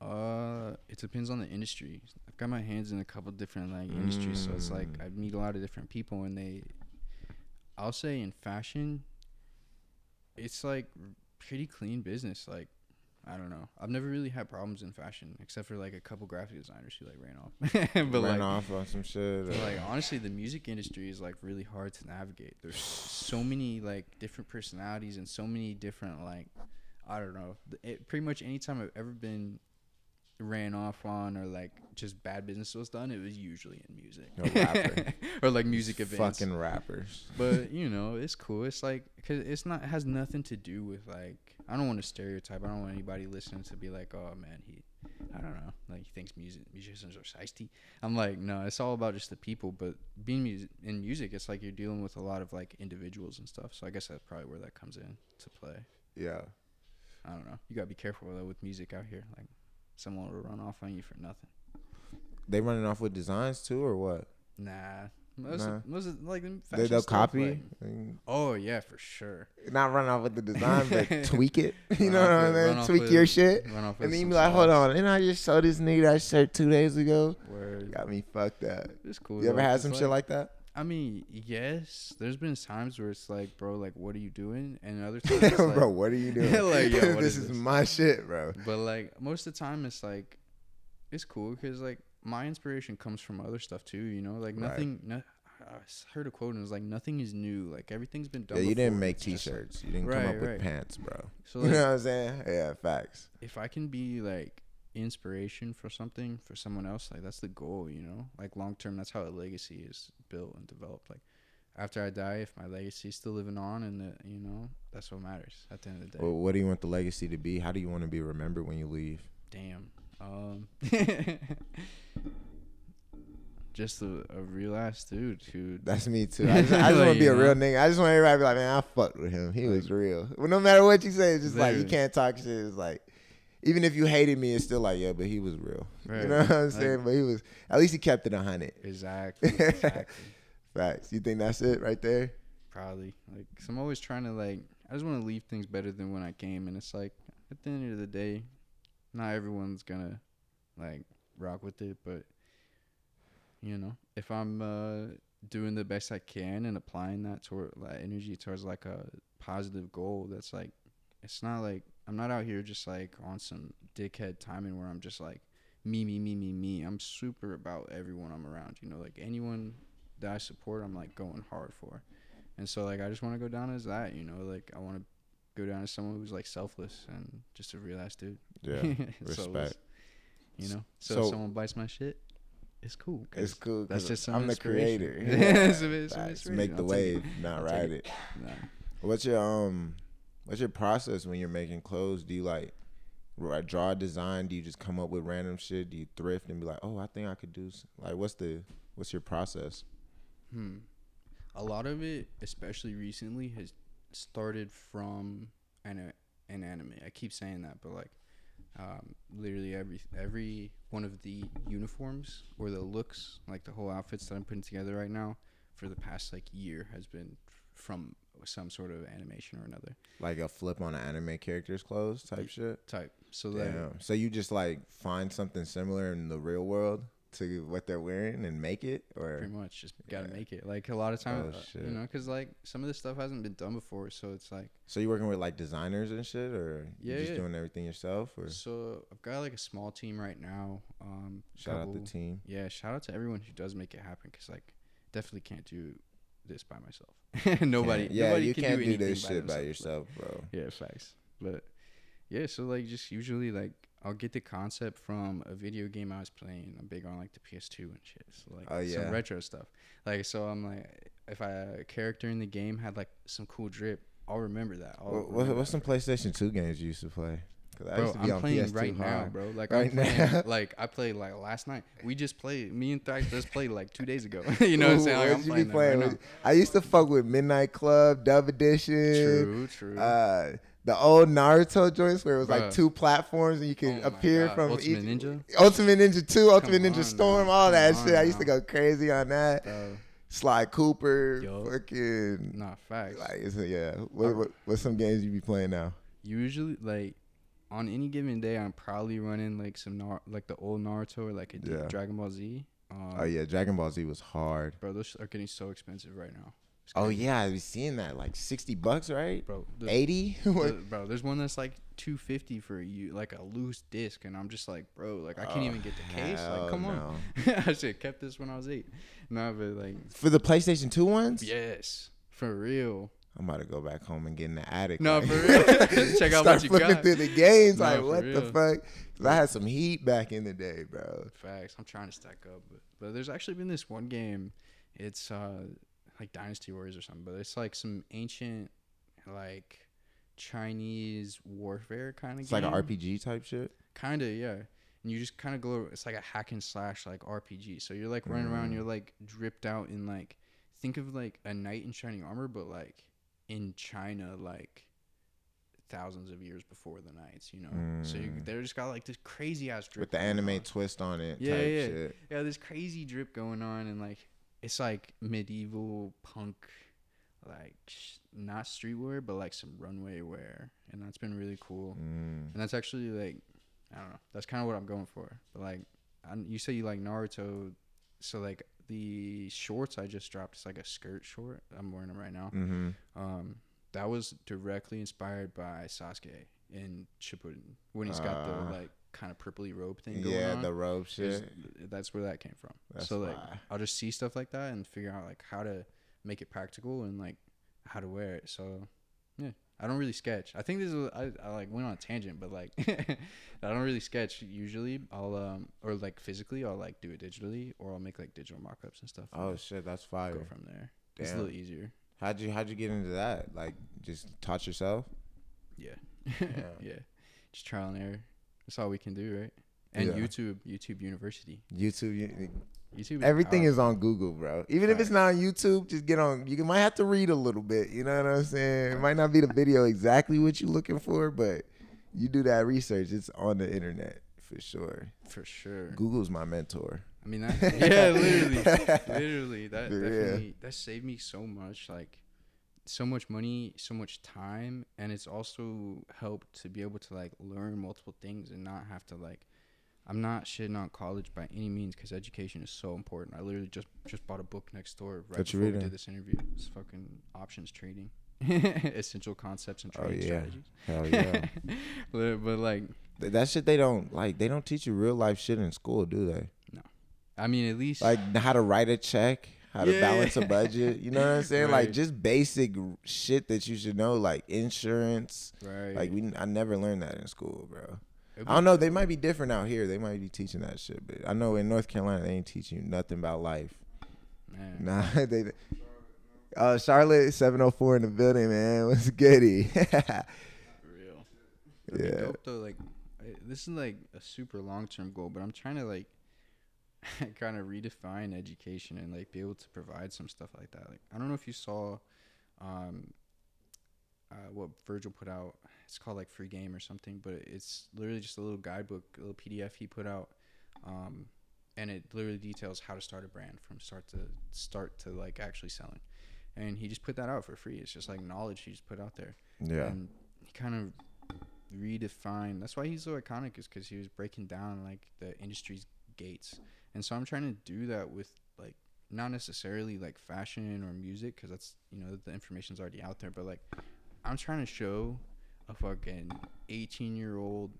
Uh, it depends on the industry. I've got my hands in a couple different like industries, so it's like Mm. I meet a lot of different people, and they, I'll say in fashion, it's like pretty clean business. Like, I don't know. I've never really had problems in fashion, except for like a couple graphic designers who like ran off. but Ran like, off on some shit. like honestly, the music industry is like really hard to navigate. There's so many like different personalities and so many different like I don't know. It, pretty much anytime I've ever been ran off on or like just bad business was done, it was usually in music or like music events. fucking rappers. But you know, it's cool. It's like because it's not it has nothing to do with like I don't want to stereotype. I don't want anybody listening to be like, oh man, he, I don't know, like he thinks music musicians are shiesty. I'm like, no, it's all about just the people. But being music in music, it's like you're dealing with a lot of like individuals and stuff. So I guess that's probably where that comes in to play. Yeah. I don't know. You gotta be careful though with music out here. Like someone will run off on you for nothing. They running off with designs too or what? Nah. Most, Nah. Of, most of like They they'll copy. like- oh yeah, for sure. not run off with the design, but tweak it. You know what I mean? Tweak with- your shit. And then you be like, hold on, and I just saw this nigga that shirt two days ago. Word. Got me fucked up. It's cool. You ever had some shit like that? I mean, yes. There's been times where it's like, bro, like, what are you doing? And other times, like, bro, what are you doing? Like, yo, this is is this? my shit, bro. But like most of the time, it's like, it's cool because like my inspiration comes from other stuff too. You know, like Right. nothing. No, I heard a quote and it was like, nothing is new. Like everything's been done. Yeah, you didn't make just, like- t-shirts. You didn't come Right, up with pants, bro. So you know what I'm saying? Yeah, facts. if I can be like inspiration for something for someone else, like that's the goal, you know. Like long term, that's how a legacy is built and developed. Like after I die, if my legacy is still living on, and the, you know, that's what matters at the end of the day. Well, what do you want the legacy to be? How do you want to be remembered when you leave? Damn. Um, just a, a real ass dude who. That's me too. I just, I just want to be a real know? nigga. I just want everybody to be like, man, I fucked with him. He was real. Well, no matter what you say, it's just like you can't talk shit. It's like, even if you hated me, it's still like, yeah, but he was real. Right. You know what I'm Like- saying? but he was. At least he kept it a hundred. Exactly. Exactly. Facts. You think that's it right there? Probably. Like, Like, 'cause I'm always trying to like. I just want to leave things better than when I came, and it's like at the end of the day, not everyone's gonna like rock with it, but you know, if I'm uh, doing the best I can and applying that toward like energy towards like a positive goal, that's like, it's not like I'm not out here just like on some dickhead timing where I'm just like me, me, me, me, me. I'm super about everyone I'm around. You know, like anyone that I support, I'm like going hard for. And so like I just want to go down as that. You know, like I want to go down as someone who's like selfless and just a real ass dude. Yeah, respect. you know, so, So- if someone bites my shit, it's cool. It's cool. That's just some I'm the creator. Yeah, some Facts. inspiration. Make the wave, not I'll ride it. it. Nah. What's your um what's your process when you're making clothes? Do you like draw a design? Do you just come up with random shit? Do you thrift and be like, "Oh, I think I could do s-" like what's the what's your process?" Hmm. A lot of it, especially recently, has started from an an anime. I keep saying that, but like, um, literally every every one of the uniforms or the looks, like the whole outfits that I'm putting together right now, for the past like year, has been from some sort of animation or another Like a flip on an anime character's clothes type shit? type. So that Damn. So you just like find something similar in the real world to what they're wearing and make it or pretty much just gotta Yeah. make it. Like a lot of times, Oh, uh, you know, because like some of this stuff hasn't been done before, so it's like. So you're working with like designers and shit or you Yeah, just yeah. doing everything yourself or So I've got like a small team right now. Um, shout out the team? Yeah, shout out to everyone who does make it happen because like definitely can't do this by myself. nobody, yeah, nobody you can can't do, do, this shit by themselves, yourself, bro. but- yeah, facts. But yeah, so like just usually like I'll get the concept from a video game I was playing. I'm big on like the PS2 and shit. So like Oh, yeah. some retro stuff. Like so I'm like if I a character in the game had like some cool drip, I'll remember that. I'll What, what, remember what's that. some PlayStation 2 games you used to play? 'Cause I Bro, used to be I'm on playing PS2 right now, bro. Like Right I'm playing, now? like I played like last night. We just played. Me and Thrax just played like two days ago. you know what I'm saying? Like, I'm you playing, right playing? I used to fuck with Midnight Club, Dub Edition. True, true. Uh, the old Naruto joints where it was Bruh. like two platforms and you Oh could appear God. from Ultimate each. Ninja? Ultimate Ninja 2, Ultimate Come Ninja on Storm, now. all that Come shit. I used to go crazy on that. Bro, Sly Cooper, fucking. Not facts. Like, yeah. What, what, what's some games you be playing now? Usually, like on any given day, I'm probably running like some Nar- like the old Naruto or like a Yeah. Dragon Ball Z. Um, Oh, yeah. Dragon Ball Z was hard. bro, those are getting so expensive right now. Oh, yeah. I was seeing that. Like 60 bucks, right? bro. 80? the- bro, there's one that's like 250 for you, like a loose disc, and I'm just like, bro, like I can't Oh, even get the case. Like, come on. I should have kept this when I was eight. No, but like, For the PlayStation 2 ones? yes, for real. I'm about to go back home and get in the attic. No, like- for real. Check out what you flipping got. through the games. No, like, what the fuck? 'Cause I had some heat back in the day, bro. Facts. I'm trying to stack up, but, but there's actually been this one game. It's uh like Dynasty Warriors or something, but it's like some ancient like Chinese warfare kind of It's game. like an RPG type shit. Kind of, yeah. And you just kind of go. It's like a hack and slash like RPG. So you're like running around. Mm. You're like dripped out in like think of like a knight in shining armor, but like in China, like thousands of years before the knights. You know. So you, Mm. they just got like this crazy ass drip With the anime on. twist on it Yeah, type yeah. shit. Yeah, this crazy drip going on, and like it's like medieval punk, like sh- not streetwear, but like some runway wear, and that's been really cool. Mm. And that's actually like, I don't know, that's kind of what I'm going for. But like, I, you say you like Naruto, so like the shorts I just dropped, it's like a skirt short. I'm wearing them right now. Mm-hmm. Um, that was directly inspired by Sasuke in Shippuden when he's got the like kind of purpley robe thing going Yeah, on. the robe shit. that's where that came from. That's so like fly. I'll just see stuff like that and figure out like how to make it practical and like how to wear it. So yeah, I don't really sketch. I think this is I, I like went on a tangent, but like I don't really sketch usually. I'll um or like physically I'll like do it digitally or I'll make like digital mock-ups and stuff. Oh shit, that's fire. go from there. It's a little easier. How'd you how'd you get into that? Like just taught yourself? Yeah. Yeah. yeah. Just trial and error. That's all we can do, right? And Yeah. YouTube, YouTube University. YouTube, you, YouTube. Everything is on Google, bro. Even if it's not on YouTube, just get on. You might have to read a little bit. You know what I'm saying? It might not be the video exactly what you're looking for, but you do that research. It's on the internet for sure. for sure. Google's my mentor. I mean that. Yeah, literally, literally. That Yeah. definitely that saved me so much. Like, so much money, so much time, and it's also helped to be able to like learn multiple things and not have to like. I'm not shitting on college by any means because education is so important. I literally just just bought a book next door right What before we did this interview. It's fucking options trading, essential concepts and Oh, trading yeah. strategies. Hell yeah. but, but like, Th- that shit they don't like. They don't teach you real life shit in school, do they? No, I mean, at least Like how to write a check, how to Yeah. balance a budget. You know what I'm saying? Like just basic shit that you should know, like insurance. right. Like we, I never learned that in school, bro. It'd I don't know. They might be different out here. They might be teaching that shit, but I know in North Carolina they ain't teaching you nothing about life. Man. Nah, they. Uh, Charlotte seven oh four in the building, man. What's goody? real. It'd be Yeah. dope though. Like, I, this is like a super long term goal, but I'm trying to like kind of redefine education and like be able to provide some stuff like that. Like, I don't know if you saw, um, uh, what Virgil put out. It's called like Free Game or something, but it's literally just a little guidebook, a little PDF he put out, um, and it literally details how to start a brand from start to start to like actually selling. And he just put that out for free. It's just like knowledge he just put out there yeah, and he kind of redefined that's why he's so iconic is because he was breaking down like the industry's gates and so i'm trying to do that with like not necessarily like fashion or music because that's you know the information's already out there but like i'm trying to show a fucking 18 year old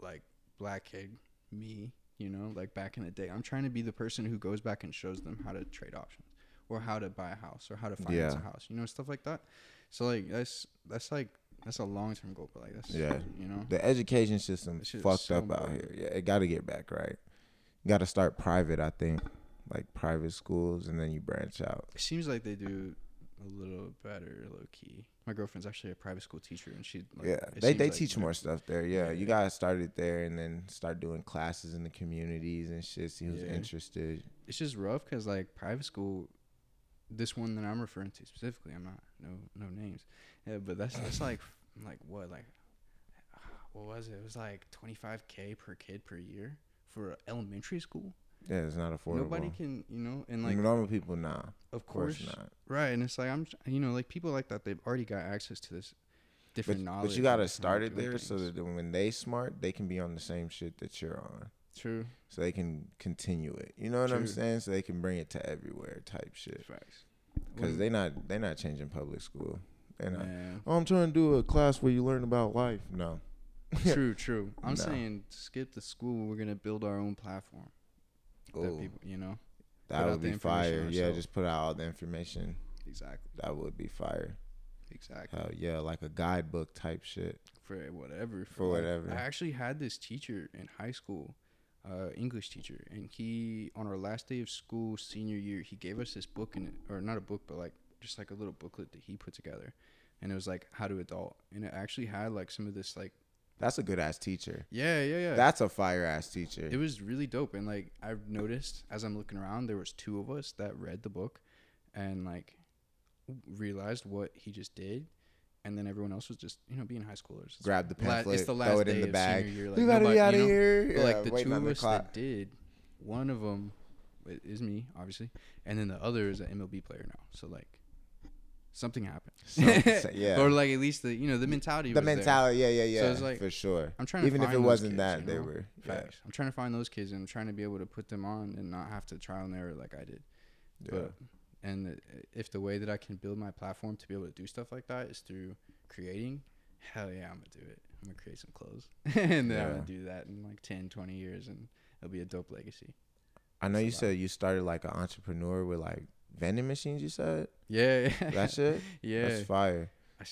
like black kid me you know like back in the day i'm trying to be the person who goes back and shows them how to trade options or how to buy a house or how to finance Yeah. a house you know stuff like that so like that's that's like that's a long term goal, but like that's Yeah. you know. the education system is fucked so up out here. Yeah, it got to get back right. You got to start private, I think, like private schools, and then you branch out. It seems like they do a little better, low key. My girlfriend's actually a private school teacher, and she like, yeah, they they like teach they're- more stuff there. Yeah, you Yeah. gotta start it there, and then start doing classes in the communities and shit. See who's Yeah. interested. It's just rough because like private school, this one that I'm referring to specifically, I'm not no no names, yeah, but that's that's like like what like what was it? It was like 25k per kid per year for elementary school. Yeah, it's not affordable. Nobody can, you know, and like normal people, nah, of course, course, not. right? And it's like I'm, you know, like people like that. They've already got access to this But, different knowledge. but you gotta start it there so that when they smart, they can be on the same shit that you're on. true So they can continue it. You know what I'm saying? So they can bring it to everywhere type shit. facts. Because they not they not changing public school. And not. Oh, I'm trying to do a class where you learn about life. No. true, true. I'm No. saying skip the school. We're gonna build our own platform Ooh, people, you know, that would be fire. Yeah, just put out all the information. exactly, That would be fire. exactly. Hell yeah, like a guidebook type shit. For whatever, For like- whatever. I actually had this teacher in high school, uh, English teacher, and he on our last day of school, senior year, he gave us this book and or not a book, but like just like a little booklet that he put together, and it was like how to adult, and it actually had like some of this like That's a good ass teacher. yeah, yeah, yeah. That's a fire ass teacher. it was really dope and like i've noticed as i'm looking around there was two of us that read the book and like realized what he just did and then everyone else was just you know being high schoolers It's Grab the la- pamphlet, it's the last throw it in the bag. year, like, we gotta nobody- be out you of know? here. but yeah, like the two of us clock. that did one of them is me obviously and then the other is an mlb player now so like something happened So- yeah. or like at least the you know the mentality the was there. mentality, yeah, yeah, yeah, So it's like, for sure. i'm trying to Even if it wasn't kids, that, you they were. Yeah, I'm trying to find those kids and I'm trying to be able to put them on and not have to trial and error like I did. yeah. But and uh, if the way that I can build my platform to be able to do stuff like that is through creating, hell yeah, I'm gonna do it. I'm gonna create some clothes and then I'm gonna do that in like 10, 20 years and it'll be a dope legacy. I know That's you said you started like an entrepreneur with like vending machines. You said Yeah, that shit. yeah. That's fire.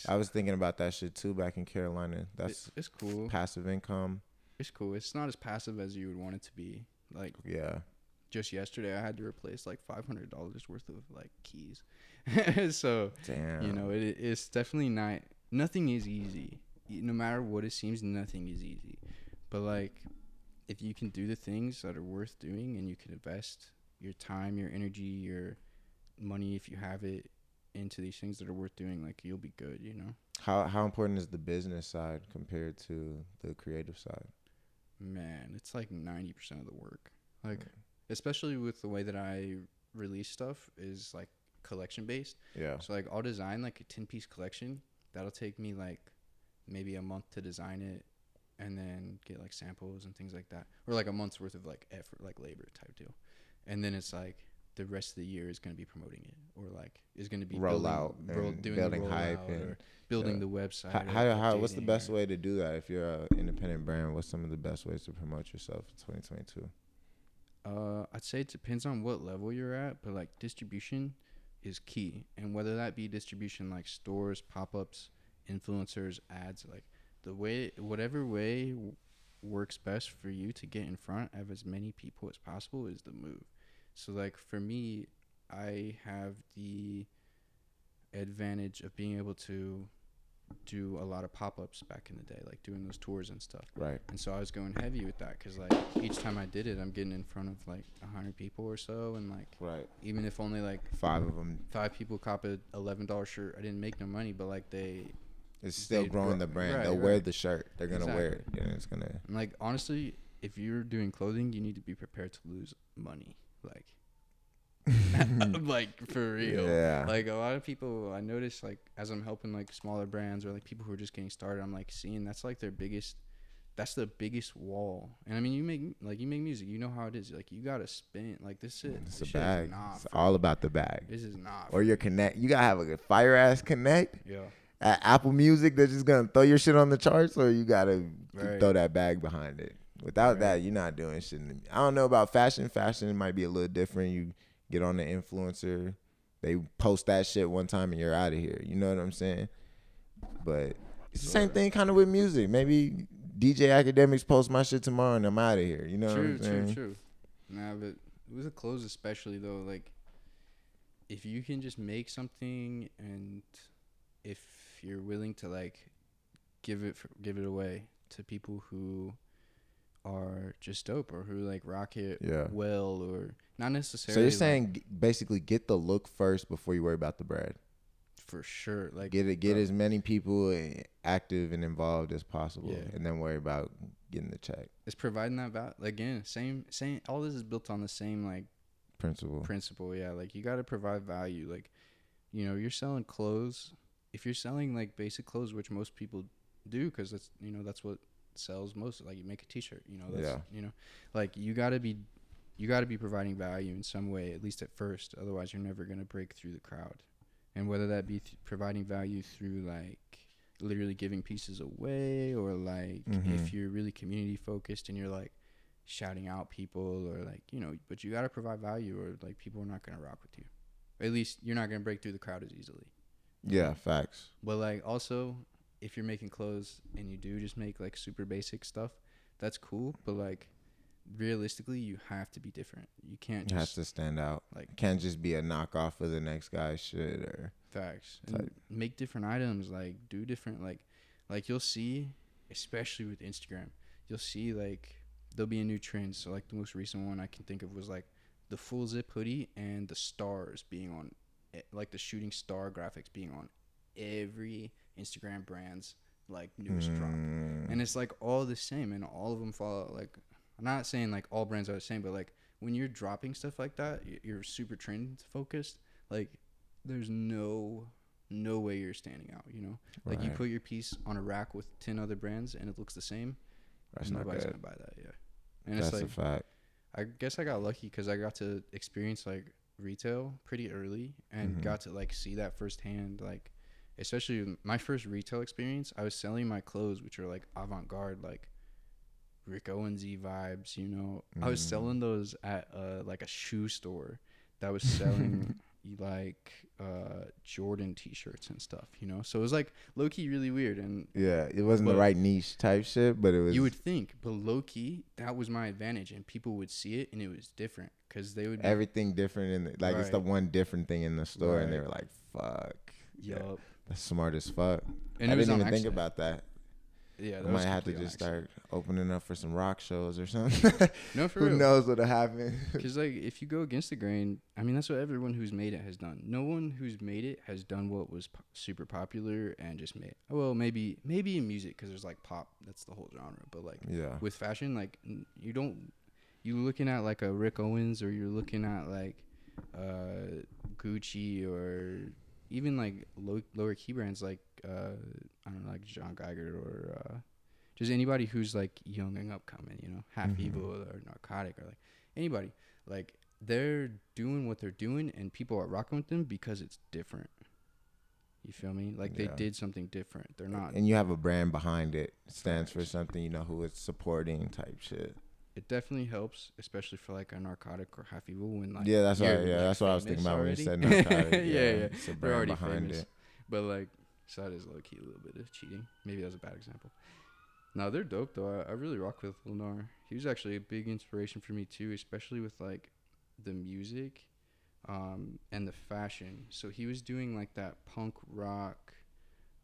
I was thinking about that shit too back in Carolina. it- That's it's cool. passive income. It's cool. It's not as passive as you would want it to be. Like Yeah. just yesterday, I had to replace like five hundred dollars worth of like keys. so Damn. You know, it, it's definitely not. Nothing is easy. No matter what it seems, nothing is easy. But like, if you can do the things that are worth doing, and you can invest your time, your energy, your money, if you have it, into these things that are worth doing, like you'll be good. You know, How how important is the business side compared to the creative side? man, it's like ninety percent of the work. Like, especially with the way that I release stuff, is like collection based. Yeah. So like I'll design like a ten piece collection. That'll take me like maybe a month to design it, and then get like samples and things like that, or like a month's worth of like effort, like labor type deal. And then it's like the rest of the year is gonna be promoting it, or like is gonna be Roll building, out roll- doing building the hype and- building yeah. the website. How, how, how what's the best or- way to do that if you're an independent brand? What's some of the best ways to promote yourself in 2022? Uh, I'd say it depends on what level you're at, but like distribution is key, and whether that be distribution like stores, pop ups, influencers, ads, like the way, whatever way works best for you to get in front of as many people as possible is the move. So like for me, I have the advantage of being able to do a lot of pop ups back in the day, like doing those tours and stuff. Right. And so I was going heavy with that because like each time I did it, I'm getting in front of like a hundred people or so, and like Right. even if only like Five of them. five people cop a eleven dollar shirt, I didn't make no money, but like they It's still growing grow- the brand. right, They'll wear the shirt. They're gonna wear it, and it's gonna. and, like honestly, if you're doing clothing, you need to be prepared to lose money, like like for real. Yeah. Like a lot of people, I notice like as I'm helping like smaller brands or like people who are just getting started, I'm like seeing that's like their biggest. That's the biggest wall, and I mean, you make like you make music, you know how it is. Like you gotta spin like this shit. It's this a shit is bag. not It's for- all about the bag. This is not. Or for- your connect. You gotta have a good fire ass connect yeah. at Apple Music that's just gonna throw your shit on the charts, or you gotta Right. throw that bag behind it. Without Right. that, you're not doing shit. I don't know about fashion. Fashion might be a little different. You get on the influencer, they post that shit one time and you're out of here. You know what I'm saying? But it's the same thing kind of with music. Maybe DJ Akademiks post my shit tomorrow and I'm out of here. You know true, what I'm saying? true, true. Nah, but with the clothes especially though, like if you can just make something and if you're willing to like give it give it away to people who are just dope or who like rock it Yeah. well or not necessarily. So you're saying basically get the look first before you worry about the bread. for sure, like Get it, get bro, as many people eh, active and involved as possible, Yeah. and then worry about getting the check. It's providing that value again. Same, same. All this is built on the same like Principle. principle yeah like you got to provide value like you know you're selling clothes if you're selling like basic clothes which most people do because that's you know that's what sells most like you make a t-shirt you know that's Yeah. you know like you got to be you got to be providing value in some way at least at first otherwise you're never going to break through the crowd and whether that be th- providing value through like literally giving pieces away or like Mhm. if you're really community focused and you're like shouting out people or like you know but you got to provide value or like people are not going to rock with you at least you're not going to break through the crowd as easily Yeah, facts. but like also if you're making clothes and you do just make like super basic stuff that's cool but like realistically you have to be different. You can't just to stand out. like Can't just be a knockoff of the next guy's shit or facts. Make different items like do different like like you'll see especially with instagram you'll see like there'll be a new trend. So like the most recent one i can think of was like the full zip hoodie and the stars being on eh, like the shooting star graphics being on every instagram brand's like newest drop. Mm, and it's like all the same and all of them follow like i'm not saying like all brands are the same but like when you're dropping stuff like that you're super trend focused like there's no no way you're standing out you know? Like you put your piece on a rack with 10 other brands and it looks the same that's not nobody's gonna buy that yeah. And That's it's a fact. i guess i got lucky because i got to experience like retail pretty early and Mhm. got to like see that firsthand like especially my first retail experience i was selling my clothes which are like avant-garde like rick owensy vibes you know i was Mm. selling those at uh like a shoe store that was selling like uh jordan t-shirts and stuff you know so it was like low-key really weird and Yeah, it wasn't the right niche type shit, but it was. you would think but low-key that was my advantage and people would see it and it was different because they would be everything different in the, like it's the one different thing in the store, and they were like, "Fuck." Yeah, yup. That's smart as fuck. and I didn't even think about that. yeah I might have to just start opening up for some rock shows or something. no for Who real knows what'll happen? Because like if you go against the grain, I mean that's what everyone who's made it has done. No one who's made it has done what was po- super popular and just made. Well, maybe maybe in music because there's like pop. That's the whole genre. But like yeah, with fashion, like you don't You're looking at like a Rick Owens or you're looking at like uh, Gucci or even like low, lower key brands like uh, I don't know, like John Geiger or uh, just anybody who's like young and upcoming, you know, half Mhm. evil or narcotic or like anybody. Like they're doing what they're doing, and people are rocking with them because it's different. You feel me? Like they did something different. They're not. And you have a brand behind it, stands for something, you know, who it's supporting type shit. It definitely helps, especially for like a narcotic or half evil when like yeah, that's right. Yeah, like, that's what I was thinking about when you said narcotic. yeah, yeah, yeah. It's a brand already behind famous. it. But like, so that is low key a little bit of cheating. Maybe that was a bad example. No, they're dope though. I, I really rock with Lunar. He was actually a big inspiration for me too, especially with like the music, um, and the fashion. So he was doing like that punk rock,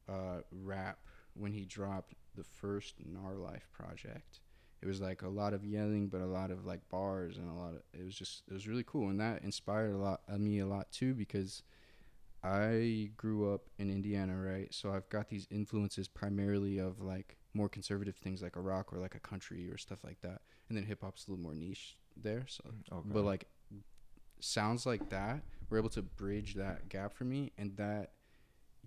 uh, rap when he dropped the first Nar Life project. It was like a lot of yelling, but a lot of like bars and a lot of. It was just it was really cool, and that inspired a lot uh, me a lot too because I grew up in Indiana, right? So I've got these influences primarily of like more conservative things like a rock or like a country or stuff like that. And then hip hop's a little more niche there. So Okay. but like sounds like that were able to bridge that gap for me and that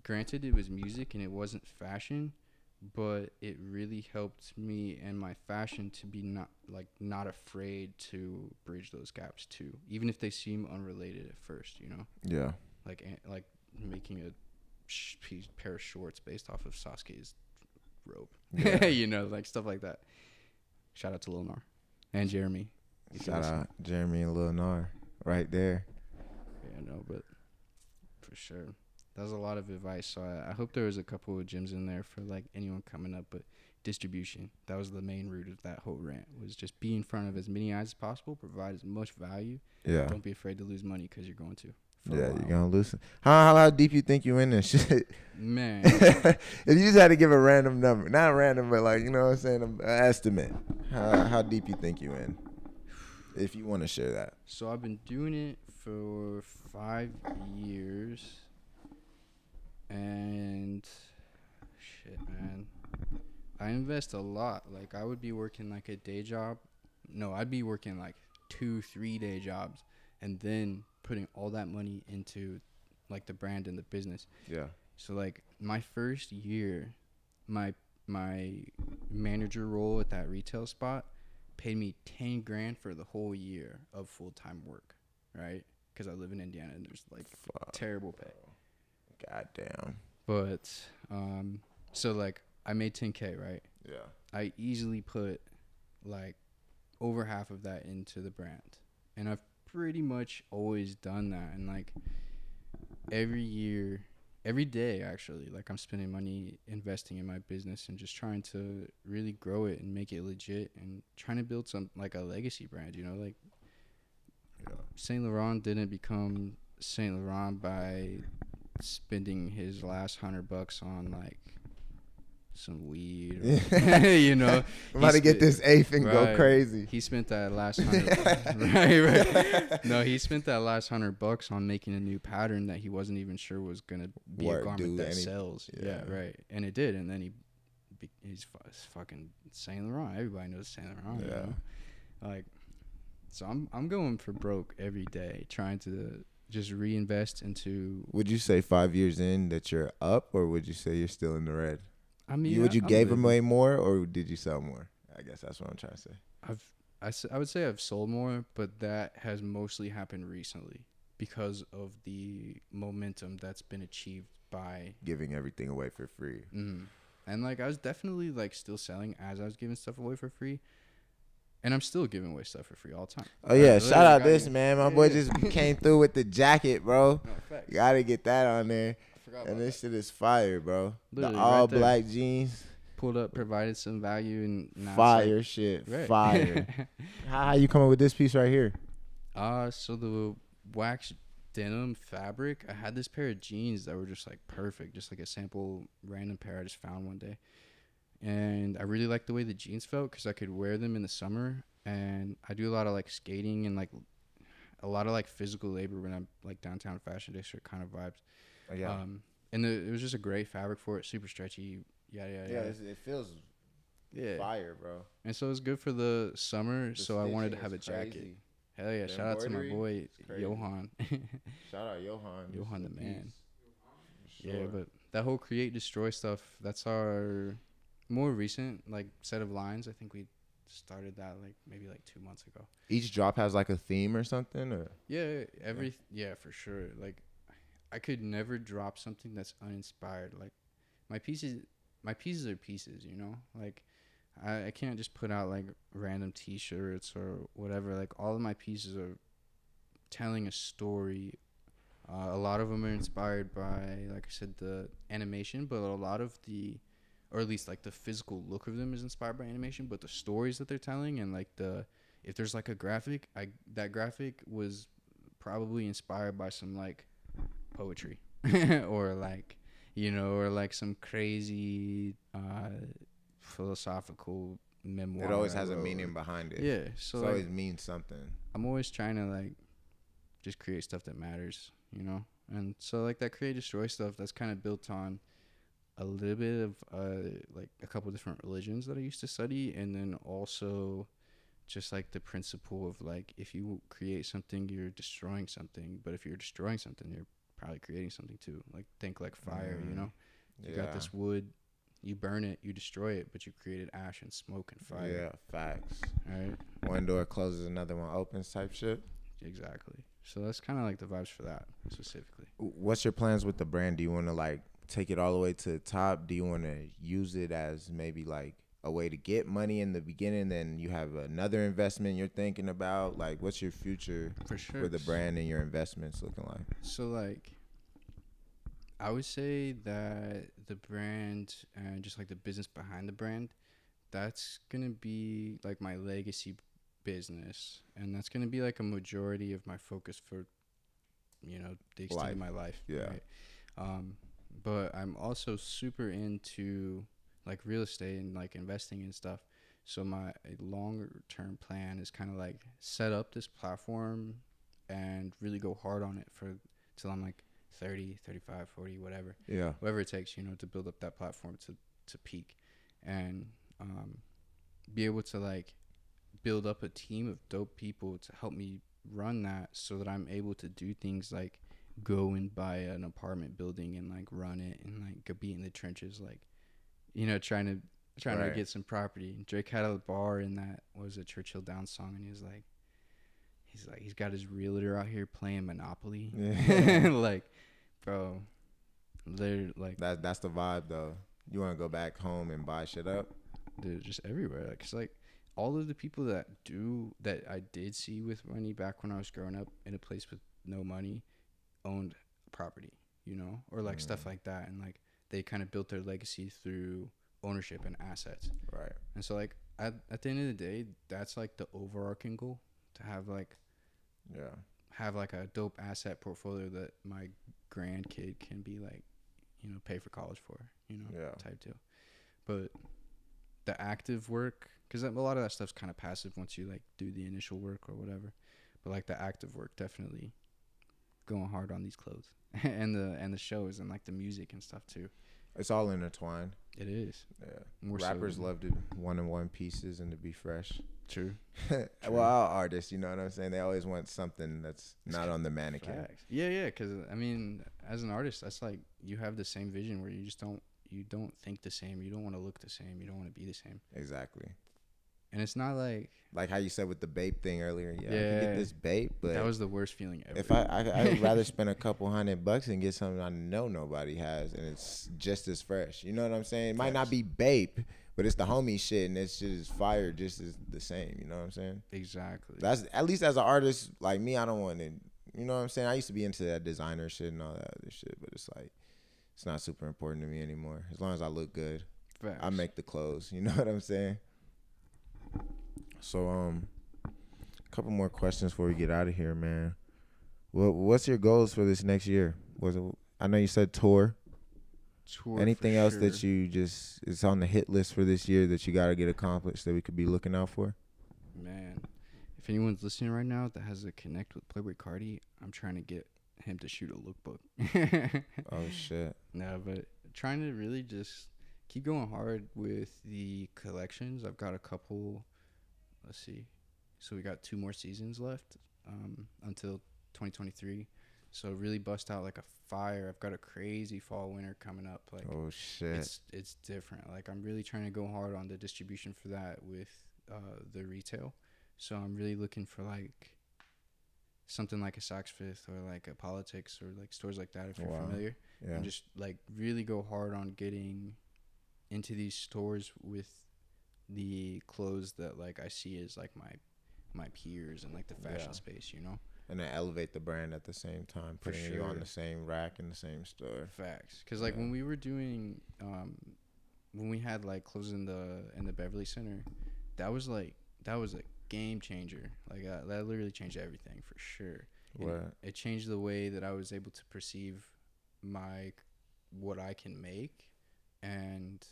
granted it was music and it wasn't fashion but it really helped me and my fashion to be not like not afraid to bridge those gaps too even if they seem unrelated at first you know yeah. like eh, like making a sh- piece, pair of shorts based off of Sasuke's robe. Yeah. you know, like stuff like that. Shout out to Lil Nar and Jeremy. Shout out Jeremy and Lil Nar right there. Yeah, no, but for sure. That was a lot of advice. So I, I hope there was a couple of gems in there for like anyone coming up, but distribution. That was the main root of that whole rant was just be in front of as many eyes as possible, provide as much value. Yeah. Don't be afraid to lose money because you're going to. Yeah, you're gonna lose. How, how how deep you think you in this shit? Man, if you just had to give a random number, not random, but like you know what I'm saying, an estimate. How how deep you think you in? If you want to share that. So I've been doing it for five years, and shit, man, I invest a lot. Like I would be working like a day job. No, I'd be working like two, three day jobs, and then putting all that money into like the brand and the business. Yeah. So like my first year, my my manager role at that retail spot paid me ten grand for the whole year of full time work, right? Because I live in Indiana and there's like Fuck. terrible pay. God damn. But um, so like I made ten k, right? Yeah. I easily put like over half of that into the brand. And I've pretty much always done that. And like every year, every day actually, like I'm spending money investing in my business and just trying to really grow it and make it legit and trying to build some like a legacy brand, you know, like Yeah. Saint Laurent didn't become Saint Laurent by spending his last hundred bucks on like some weed, or, you know. I'm about to get this eighth and go crazy. He spent that last hundred, right, right. No, he spent that last hundred bucks on making a new pattern that he wasn't even sure was gonna be Work, a garment do that any- sells. Yeah. yeah. right. And it did, and then he, he's fucking Saint Laurent. Everybody knows Saint Laurent. Yeah. You know? Like, so I'm I'm going for broke every day, trying to just reinvest into. Would you say five years in that you're up, or would you say you're still in the red? I mean, you, would you I'm gave living- away more, or did you sell more? I guess that's what I'm trying to say. I've I, I would say I've sold more, but that has mostly happened recently because of the momentum that's been achieved by Giving everything away for free. mm, and like I was definitely like still selling as I was giving stuff away for free. And I'm still giving away stuff for free all the time. Oh yeah, I shout out this me- man. My boy just came through with the jacket, bro. No. You gotta get that on there. I And this shit is fire, bro. Literally, the right all there. black jeans, Pulled up, provided some value, and fire like- shit, right. fire. how, how you coming with this piece right here? Uh, so the wax denim fabric, I had this pair of jeans that were just like perfect, just like a sample random pair I just found one day. And I really liked the way the jeans felt because I could wear them in the summer. And I do a lot of like skating and like a lot of like physical labor when I'm like downtown fashion district kind of vibes. Oh, Um, and the, it was just a great fabric for it, super stretchy. Yada yada. yeah, yada. it's- it feels yeah. fire, bro. And so it was good for the summer. The so I wanted to have a jacket. crazy. Hell yeah! The Shout out to my boy. Johan. Shout out Johan. Johan the man. For Yeah, but that whole create destroy stuff, that's our more recent like set of lines. I think we started that like maybe like 2 months ago. each drop has like a theme or something, or Yeah, every yeah, for sure. Like I could never drop something that's uninspired. Like my pieces my pieces are pieces, you know? Like I, I can't just put out like random t-shirts or whatever. Like all of my pieces are telling a story. Uh, a lot of them are inspired by, like I said, the animation, but a lot of the, or at least like the physical look of them is inspired by animation. But the stories that they're telling and like the, if there's like a graphic, I that graphic was probably inspired by some like poetry or like you know or like some crazy uh philosophical memoir. it always has a meaning behind it. Yeah, so it like, always means something. I'm always trying to like just create stuff that matters, you know? And so like that create destroy stuff that's kind of built on a little bit of uh like a couple different religions that I used to study and then also just like the principle of like if you create something you're destroying something, but if you're destroying something you're probably creating something too. Like think like fire, you Mm, know? You yeah. got this wood, you burn it, you destroy it, but you created ash and smoke and fire. Yeah, facts. Right? One door closes, another one opens, type shit. Exactly. So that's kind of like the vibes for that specifically. What's your plans with the brand? Do you want to like take it all the way to the top? Do you want to use it as maybe like a way to get money in the beginning? Then you have another investment you're thinking about. Like, what's your future For sure. for the brand and your investments looking like? So like I would say that the brand and just like the business behind the brand, that's gonna be like my legacy business, and that's gonna be like a majority of my focus for, you know, the extent Life. of my life. Yeah. Right? Um, but I'm also super into like real estate and like investing and stuff. So my longer term plan is kind of like set up this platform and really go hard on it for till I'm like 30, 35, 40, whatever Yeah. whatever it takes, you know, to build up that platform to to peak, and um, be able to like build up a team of dope people to help me run that, so that I'm able to do things like go and buy an apartment building and like run it and like go be in the trenches, like you know, trying to trying Right. to get some property. And Drake had a bar in that was a Churchill Downs song, and he was like. He's like he's got his realtor out here playing Monopoly, Yeah. like, bro, they're like That that's the vibe though. You want to go back home and buy shit up? dude, just everywhere. Like, it's like all of the people that do that I did see with money back when I was growing up in a place with no money owned property, you know, or like stuff Mm. like that, and like they kind of built their legacy through ownership and assets. Right. And so like at at the end of the day, that's like the overarching goal to have like Yeah. have like a dope asset portfolio that my grandkid can be like, you know, pay for college for, you know, Yeah. type deal. But the active work, because a lot of that stuff's kind of passive once you like do the initial work or whatever. But like the active work, definitely going hard on these clothes and the and the shows and like the music and stuff too. It's all intertwined. It is Yeah. more Rappers than- love to one on one pieces and to be fresh. true. well, all artists, you know what I'm saying? They always want something that's not on the mannequin. Facts. Yeah, yeah. Because I mean, as an artist, that's like you have the same vision where you just don't you don't think the same. You don't want to look the same. You don't want to be the same. Exactly. And it's not like Like how you said with the babe thing earlier. Yeah, I could get this babe, but that was the worst feeling ever. if I, I I'd rather spend a couple hundred bucks and get something I know nobody has and it's just as fresh. You know what I'm saying? It might not be babe, but it's the homie shit and it's just fire just as the same. You know what I'm saying? exactly. That's at least as an artist like me, I don't want to. You know what I'm saying? I used to be into that designer shit and all that other shit, but it's like it's not super important to me anymore. As long as I look good, I make the clothes. You know what I'm saying? So um, a couple more questions before we get out of here, man. What what's your goals for this next year? Was it, I know you said tour. Tour Anything else that you just it's on the hit list for this year that you got to get accomplished that we could be looking out for? man? If anyone's listening right now that has a connect with Playboi Carti, I'm trying to get him to shoot a lookbook. Oh shit. No, but trying to really just keep going hard with the collections. I've got a couple. Let's see. so we got two more seasons left um, until 2023. So really bust out like a fire. I've got a crazy fall winter coming up. Like Oh shit. it's it's different. Like I'm really trying to go hard on the distribution for that with uh, the retail. So I'm really looking for like something like a Saks Fifth or like a Politics or like stores like that if you're Wow. familiar, yeah. and just like really go hard on getting into these stores with the clothes that like I see as like my my peers and like the fashion Yeah. space, you know. and then elevate the brand at the same time, putting you on the same rack in the same store. Facts, because like Yeah. when we were doing, um, when we had like clothes in the in the Beverly Center, that was like that was a game changer. Like uh, that literally changed everything for sure. What? It changed the way that I was able to perceive my what I can make, and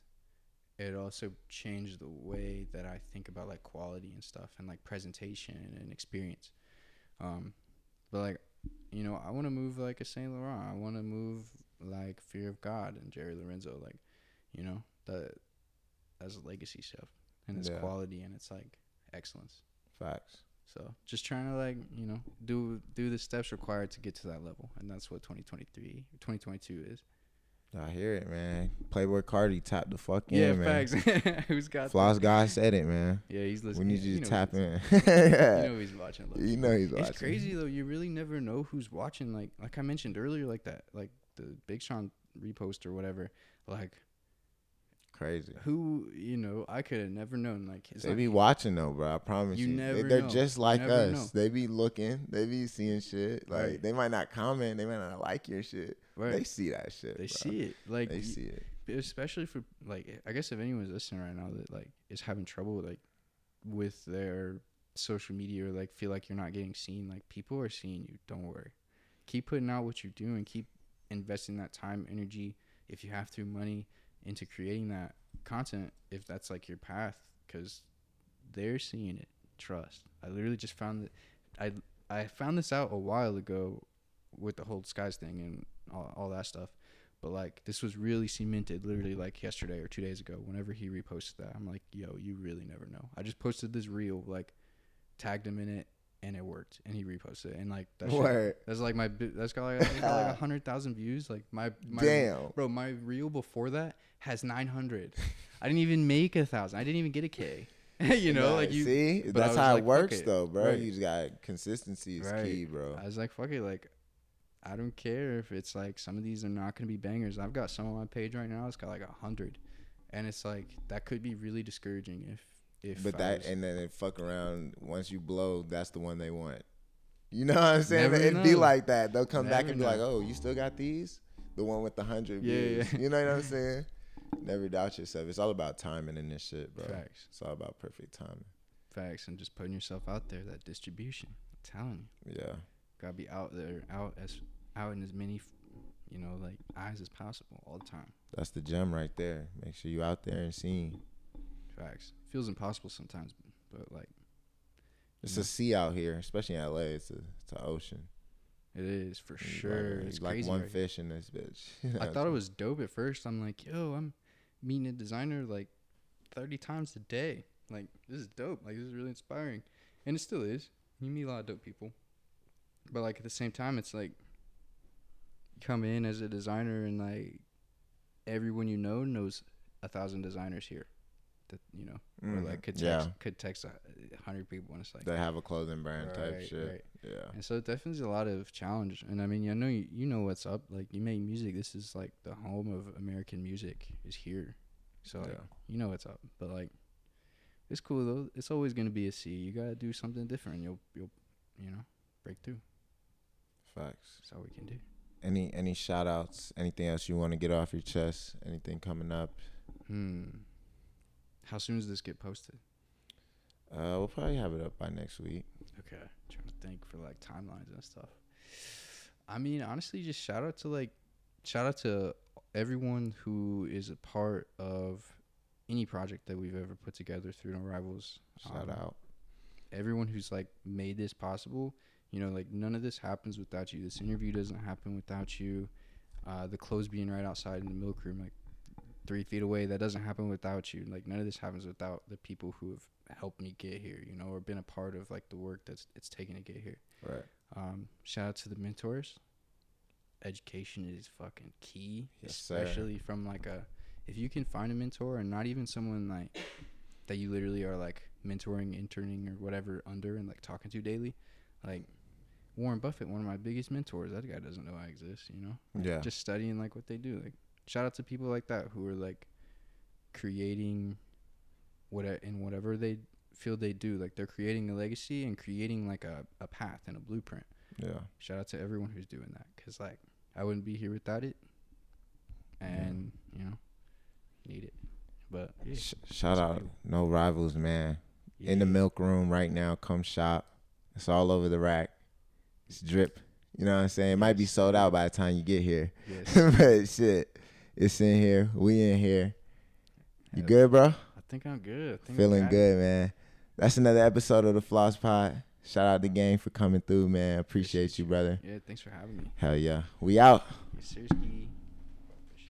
it also changed the way that I think about like quality and stuff and like presentation and experience. Um, but like, you know, I want to move like a Saint Laurent. I want to move like Fear of God and Jerry Lorenzo. Like, you know, that that's legacy stuff and it's Yeah. quality and it's like excellence. Facts. So just trying to like you know do do the steps required to get to that level, and that's what 2023 2022 is. I hear it, man. Playboi Carti tap the fuck Yeah, in, man. facts. Who's got Floss God said it, man. Yeah, he's listening. We need you to tap in. You know he's watching. You know he's watching. It's crazy though. You really never know who's watching. Like like I mentioned earlier, like that, like the Big Sean repost or whatever. Like Crazy. who you know, I could have never known. Like They not- be watching though, bro. I promise You you. never they, are just like us. know. They be looking. They be seeing shit. Like Right. they might not comment. They might not like your shit. right. They see that shit. They bro. see it. Like They see it. especially for like I guess if anyone's listening right now that like is having trouble like with their social media or like feel like you're not getting seen, like people are seeing you. Don't worry. Keep putting out what you're doing. Keep investing that time, energy, if you have to, money into creating that content if that's like your path because they're seeing it. Trust. I literally just found that I I found this out a while ago with the whole skies thing and all, all that stuff. But like this was really cemented literally like yesterday or two days ago. Whenever he reposted that, I'm like, yo, you really never know. I just posted this reel, like tagged him in it, and it worked. And he reposted it, and like that shit, that's like my that's got like, got like a hundred thousand views. Like my, my Damn. bro, my reel before that has nine hundred. I didn't even make a thousand. I didn't even get a K. you know, Nah, like you. see, that's how like, it works, it. though, bro. Right. You just got consistency is Right. key, bro. I was like, fuck it, like I don't care if it's like some of these are not gonna be bangers. I've got some on my page right now. It's got like a hundred, and it's like that could be really discouraging if if. But that and then it fuck around once you blow, that's the one they want. You know what I'm saying? Never It'd be like that. They'll come back Never and be know. like, "Oh, you still got these? The one with the hundred Yeah, views." yeah. You know what I'm saying? Never doubt yourself. It's all about timing in this shit, bro. facts, It's all about perfect timing. facts, and just putting yourself out there. That distribution. I'm telling you, Yeah. gotta be out there, out as out in as many, you know, like eyes as possible all the time. That's the gem right there. Make sure you out there and seen. Facts. Feels impossible sometimes, but like It's Yeah. a sea out here, especially in LA. It's a it's an ocean. it is for You sure. Like, it's like crazy. one right fish in this bitch. I thought it was dope at first. I'm like, yo, I'm meeting a designer like 30 times a day. Like, this is dope. Like, this is really inspiring. And it still is. You meet a lot of dope people. But, like, at the same time, it's like, you come in as a designer and, like, everyone you know knows a thousand designers here. That, you know, or, Mhm. like, could text, Yeah. could text hundred people. And it's like, They have a clothing brand type shit. right. Yeah. and so it definitely is a lot of challenge. And I mean, I know you, you know what's up. Like you make music. This is like the home of American music is here. So like, Yeah. you know what's up. But like, it's cool though. It's always gonna be a sea. You gotta do something different. You'll you'll you know break through. Facts. That's all we can do. Any any shout outs? Anything else you want to get off your chest? Anything coming up? Hmm. How soon does this get posted? Uh, we'll probably have it up by next week. Okay. I'm trying to think for like timelines and stuff. I mean, honestly, just shout out to like, shout out to everyone who is a part of any project that we've ever put together through No Rivals. Shout Um, out. Everyone who's like made this possible. You know, like none of this happens without you. This interview doesn't happen without you. Uh, the clothes being right outside in the milk room, like three feet away. That doesn't happen without you. Like none of this happens without the people who have helped me get here. You know, or been a part of like the work that's it's taken to get here. Right. Um, shout out to the mentors. Education is fucking key, Yes, sir. especially from like a if you can find a mentor and not even someone like that you literally are like mentoring, interning or whatever under and like talking to daily. Like Warren Buffett, one of my biggest mentors. That guy doesn't know I exist, you know? Yeah. Just studying like what they do. Like shout out to people like that who are like creating what in whatever they feel they do. Like they're creating a legacy and creating like a, a path and a blueprint. yeah. Shout out to everyone who's doing that cuz like I wouldn't be here without it. And, you know, need it. But yeah, Sh- shout out, cool. no rivals, man. In the milk room right now. Come shop. It's all over the rack. It's drip. You know what I'm saying? It might be sold out by the time you get here. Yes. but shit, it's in here. We in here. You good, bro? I think I'm good. Think Feeling it. good, man. That's another episode of the Floss Pod. Shout out the gang for coming through, man. Appreciate you, brother. Yeah, thanks for having me. Hell yeah. We out. Yes, seriously.